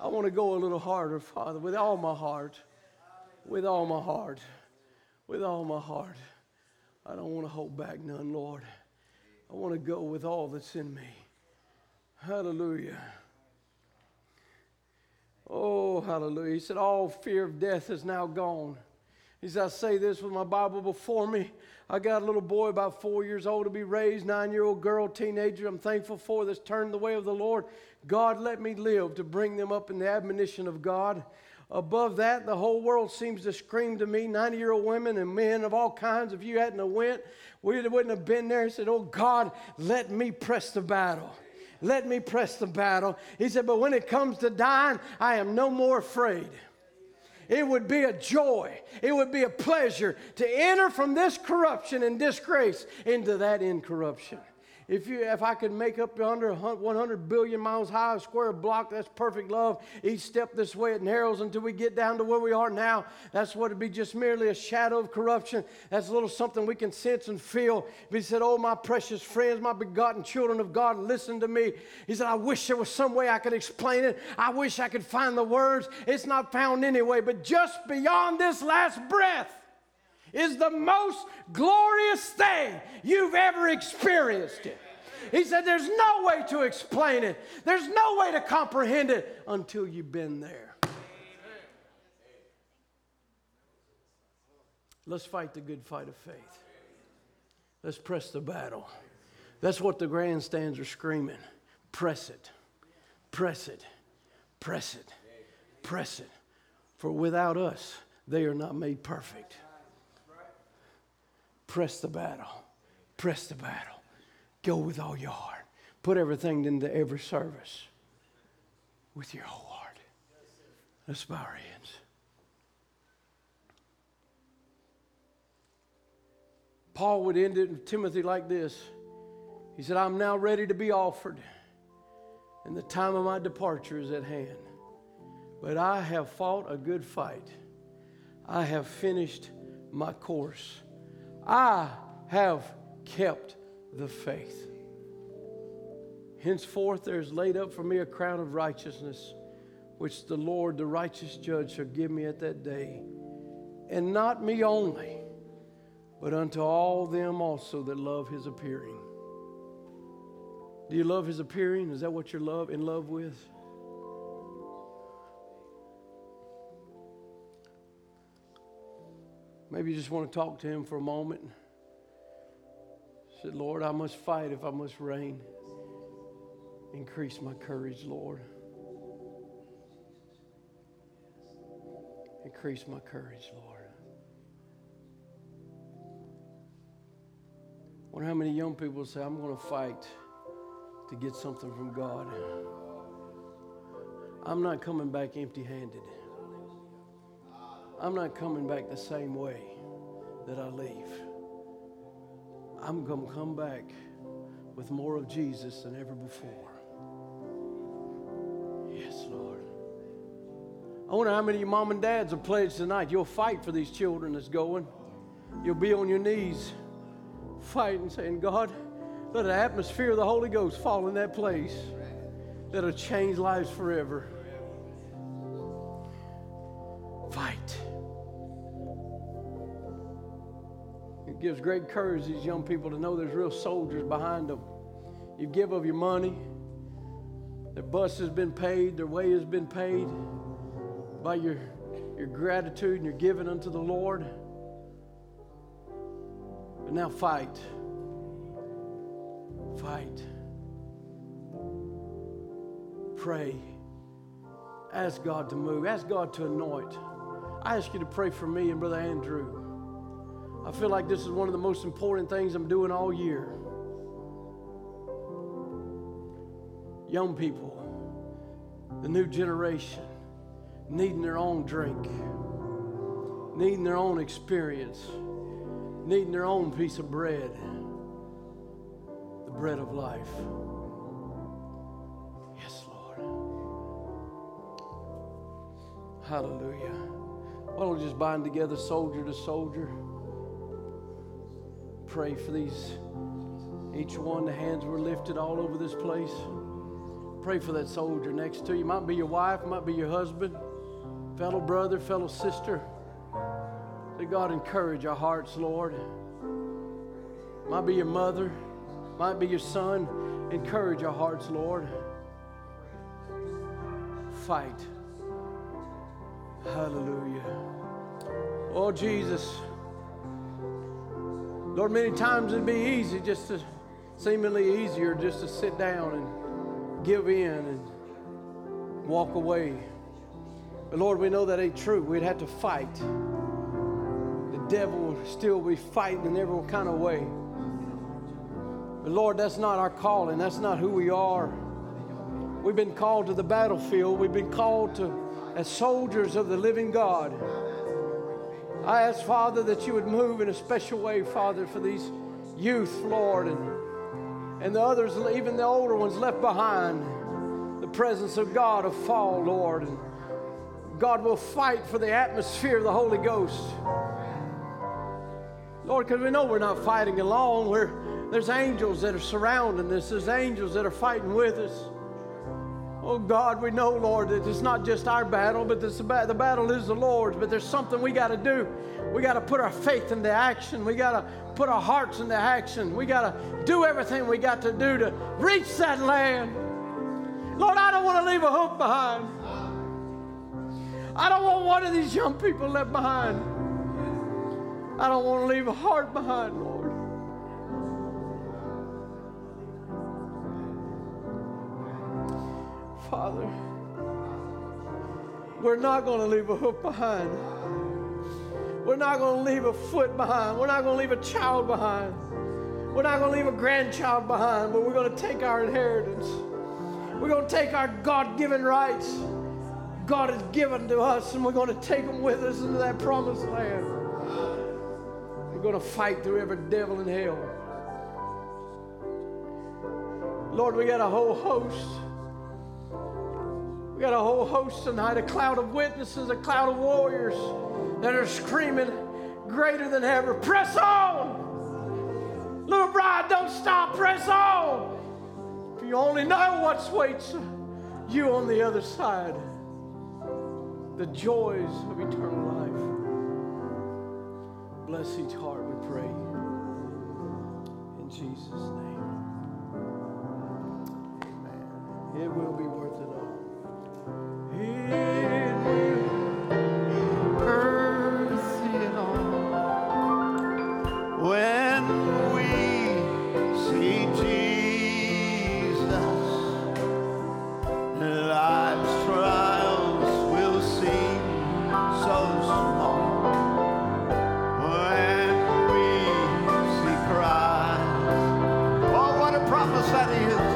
I want to go a little harder, Father, with all my heart. With all my heart. With all my heart. I don't want to hold back none, Lord. I want to go with all that's in me. Hallelujah. Oh, hallelujah. He said, All fear of death is now gone. He said, I say this with my Bible before me. I got a little boy about four years old to be raised, nine year old girl, teenager. I'm thankful for this. Turned the way of the Lord. God, let me live to bring them up in the admonition of God. Above that, the whole world seems to scream to me, 90 year old women and men of all kinds. If you hadn't have went, we wouldn't have been there. He said, Oh God, let me press the battle. Let me press the battle. He said, But when it comes to dying, I am no more afraid. It would be a joy, it would be a pleasure to enter from this corruption and disgrace into that incorruption. If, you, if I could make up under 100 billion miles high, a square block, that's perfect love. Each step this way it narrows until we get down to where we are now. That's what it'd be just merely a shadow of corruption. That's a little something we can sense and feel. He said, Oh, my precious friends, my begotten children of God, listen to me. He said, I wish there was some way I could explain it. I wish I could find the words. It's not found anyway. But just beyond this last breath, is the most glorious thing you've ever experienced it. He said, There's no way to explain it, there's no way to comprehend it until you've been there. Let's fight the good fight of faith. Let's press the battle. That's what the grandstands are screaming. Press it, press it, press it, press it. For without us, they are not made perfect. Press the battle. Press the battle. Go with all your heart. Put everything into every service with your whole heart. Let's bow our heads. Paul would end it in Timothy like this. He said, I'm now ready to be offered, and the time of my departure is at hand. But I have fought a good fight. I have finished my course. I have kept the faith. Henceforth there is laid up for me a crown of righteousness, which the Lord, the righteous judge, shall give me at that day. And not me only, but unto all them also that love his appearing. Do you love his appearing? Is that what you're love in love with? Maybe you just want to talk to him for a moment. Said, Lord, I must fight if I must reign. Increase my courage, Lord. Increase my courage, Lord. I wonder how many young people say, I'm going to fight to get something from God. I'm not coming back empty handed. I'm not coming back the same way that I leave. I'm going to come back with more of Jesus than ever before. Yes, Lord. I wonder how many of your mom and dads have pledged tonight you'll fight for these children that's going. You'll be on your knees fighting, saying, God, let the atmosphere of the Holy Ghost fall in that place that'll change lives forever. Gives great courage to these young people to know there's real soldiers behind them. You give of your money, their bus has been paid, their way has been paid by your, your gratitude and your giving unto the Lord. But now fight. Fight. Pray. Ask God to move. Ask God to anoint. I ask you to pray for me and Brother Andrew. I feel like this is one of the most important things I'm doing all year. Young people, the new generation, needing their own drink, needing their own experience, needing their own piece of bread, the bread of life. Yes, Lord. Hallelujah. Why don't we just bind together soldier to soldier? Pray for these, each one, the hands were lifted all over this place. Pray for that soldier next to you. Might be your wife, might be your husband, fellow brother, fellow sister. That God encourage our hearts, Lord. Might be your mother, might be your son. Encourage our hearts, Lord. Fight. Hallelujah. Oh, Jesus. Lord, many times it'd be easy just to, seemingly easier just to sit down and give in and walk away. But Lord, we know that ain't true. We'd have to fight. The devil still be fighting in every kind of way. But Lord, that's not our calling. That's not who we are. We've been called to the battlefield. We've been called to as soldiers of the living God. I ask, Father, that you would move in a special way, Father, for these youth, Lord, and, and the others, even the older ones left behind. The presence of God will fall, Lord. And God will fight for the atmosphere of the Holy Ghost. Lord, because we know we're not fighting alone. We're, there's angels that are surrounding us, there's angels that are fighting with us. Oh God, we know, Lord, that it's not just our battle, but this, the battle is the Lord's. But there's something we got to do. We got to put our faith into action. We got to put our hearts into action. We got to do everything we got to do to reach that land. Lord, I don't want to leave a hope behind. I don't want one of these young people left behind. I don't want to leave a heart behind, Lord. Father, we're not going to leave a hook behind. We're not going to leave a foot behind. We're not going to leave a child behind. We're not going to leave a grandchild behind, but we're going to take our inheritance. We're going to take our God given rights God has given to us, and we're going to take them with us into that promised land. We're going to fight through every devil in hell. Lord, we got a whole host we got a whole host tonight, a cloud of witnesses, a cloud of warriors that are screaming greater than ever. Press on! Little bride, don't stop, press on! If you only know what waits you on the other side, the joys of eternal life. Bless each heart, we pray. In Jesus' name. Amen. It will be worth it all. When we see Jesus, life's trials will seem so small. When we see Christ, oh, what a promise that is!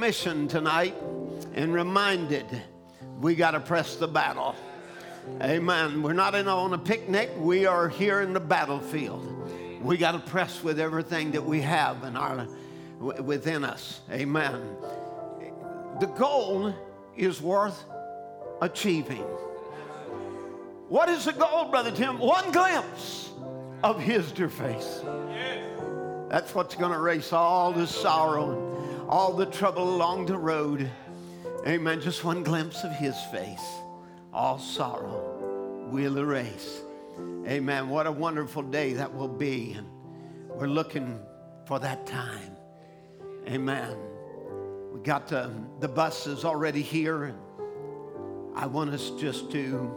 Commissioned tonight and reminded we got to press the battle. Amen. We're not in on a picnic. We are here in the battlefield. We got to press with everything that we have in our within us. Amen. The goal is worth achieving. What is the goal, Brother Tim? One glimpse of his dear face. That's what's going to erase all the sorrow and all the trouble along the road. Amen. Just one glimpse of his face. All sorrow will erase. Amen. What a wonderful day that will be. And we're looking for that time. Amen. We got the, the buses already here. And I want us just to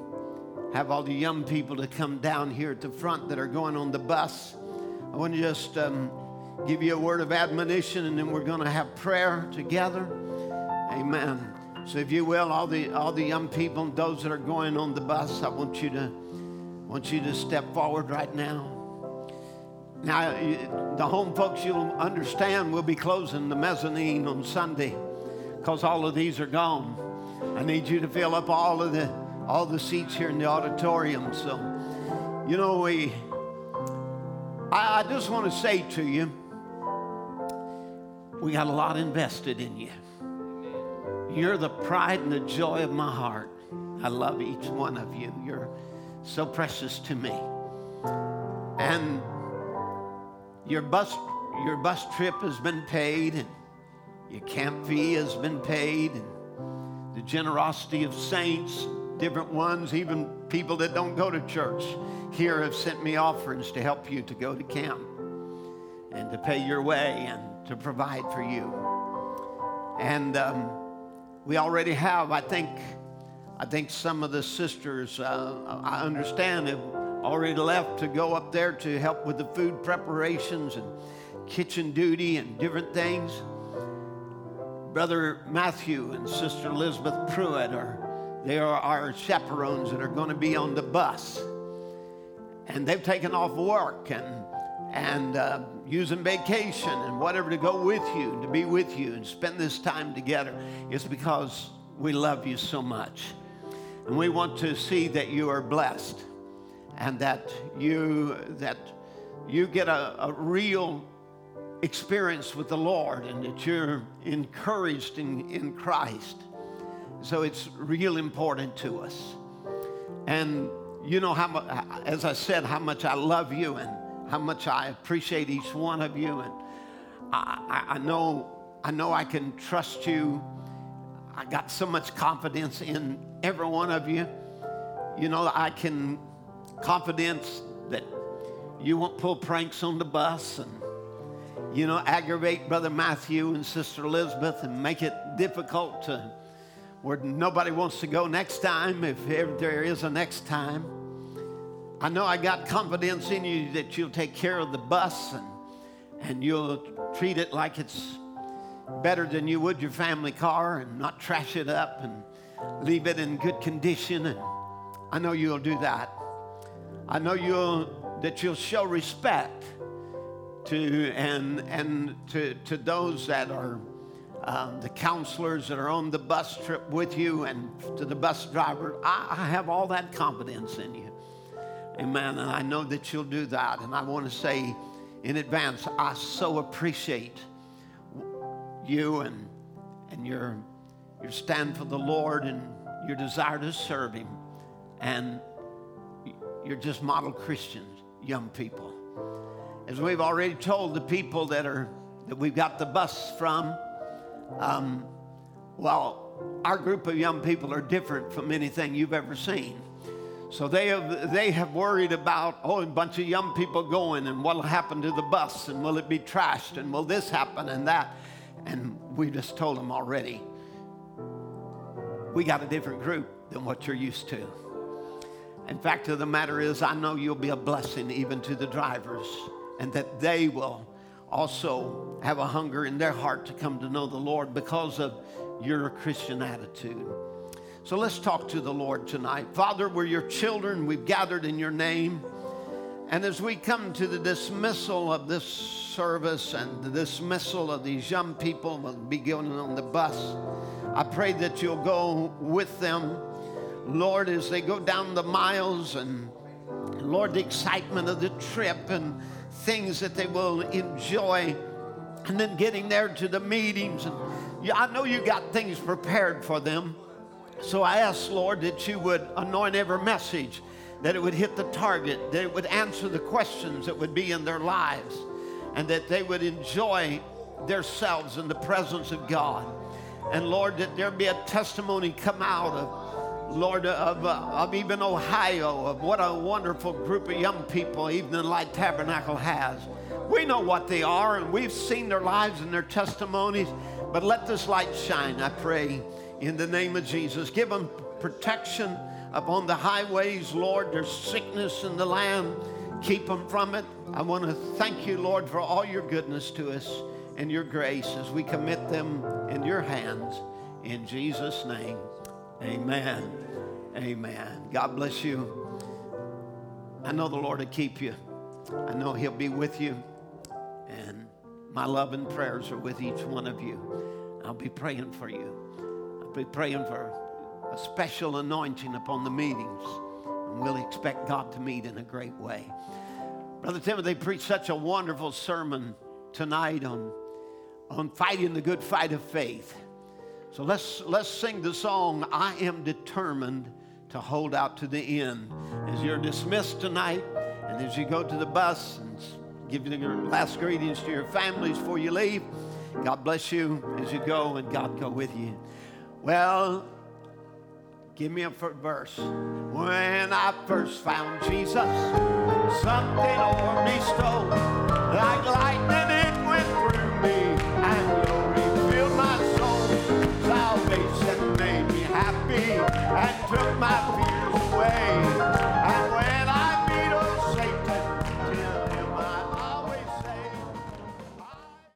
have all the young people to come down here at the front that are going on the bus. I want to just um, give you a word of admonition and then we're going to have prayer together. Amen. So if you will, all the all the young people those that are going on the bus, I want you to want you to step forward right now. Now, the home folks, you'll understand, we'll be closing the mezzanine on Sunday because all of these are gone. I need you to fill up all of the all the seats here in the auditorium. So, you know, we. I, I just want to say to you, we got a lot invested in you. You're the pride and the joy of my heart. I love each one of you. You're so precious to me. And your bus, your bus trip has been paid, and your camp fee has been paid, and the generosity of saints, different ones, even people that don't go to church here have sent me offerings to help you to go to camp and to pay your way and to provide for you. And um, we already have, I think, I think some of the sisters, uh, I understand, have already left to go up there to help with the food preparations and kitchen duty and different things. Brother Matthew and Sister Elizabeth Pruitt are they are our chaperones that are going to be on the bus, and they've taken off work and and uh, using vacation and whatever to go with you, to be with you and spend this time together. is because we love you so much, and we want to see that you are blessed and that you that you get a, a real experience with the Lord and that you're encouraged in, in Christ. So it's real important to us. And you know how as I said, how much I love you and how much I appreciate each one of you. And I, I, I know I know I can trust you. I got so much confidence in every one of you. You know, I can confidence that you won't pull pranks on the bus and you know aggravate brother matthew and sister elizabeth and make it difficult to where nobody wants to go next time if there is a next time i know i got confidence in you that you'll take care of the bus and and you'll treat it like it's better than you would your family car and not trash it up and leave it in good condition. And i know you'll do that. I know you'll, that you'll show respect to and and to to those that are um, the counselors that are on the bus trip with you and to the bus driver. I, I have all that confidence in you, Amen. And I know that you'll do that. And I want to say in advance, I so appreciate you and and your your stand for the Lord and your desire to serve Him and you're just model Christians, young people. As we've already told the people that are that we've got the bus from, um, well, our group of young people are different from anything you've ever seen. So they have they have worried about oh a bunch of young people going and what'll happen to the bus and will it be trashed and will this happen and that, and we just told them already. We got a different group than what you're used to. In fact of the matter is, I know you'll be a blessing even to the drivers, and that they will also have a hunger in their heart to come to know the Lord because of your Christian attitude. So let's talk to the Lord tonight. Father, we're your children. We've gathered in your name. And as we come to the dismissal of this service and the dismissal of these young people will be going on the bus, I pray that you'll go with them Lord, as they go down the miles and Lord, the excitement of the trip and things that they will enjoy, and then getting there to the meetings. And I know you got things prepared for them. So I ask, Lord, that you would anoint every message that it would hit the target, that it would answer the questions that would be in their lives, and that they would enjoy themselves in the presence of God. And Lord, that there be a testimony come out of, Lord, of, uh, of even Ohio, of what a wonderful group of young people Evening Light Tabernacle has. We know what they are, and we've seen their lives and their testimonies, but let this light shine, I pray, in the name of Jesus. Give them protection upon the highways, Lord. There's sickness in the land. Keep them from it. I want to thank you, Lord, for all your goodness to us and your grace as we commit them in your hands. In Jesus' name, amen. Amen. God bless you. I know the Lord will keep you. I know He'll be with you. And my love and prayers are with each one of you. I'll be praying for you. Be praying for a special anointing upon the meetings. And we'll expect God to meet in a great way. Brother Timothy preached such a wonderful sermon tonight on, on fighting the good fight of faith. So let's, let's sing the song, I Am Determined to Hold Out to the End. As you're dismissed tonight, and as you go to the bus and give your last greetings to your families before you leave, God bless you as you go, and God go with you. Well, Give me a verse. When I first found Jesus, something over me stole. Like lightning, it went through me, and glory filled my soul. Salvation made me happy and took my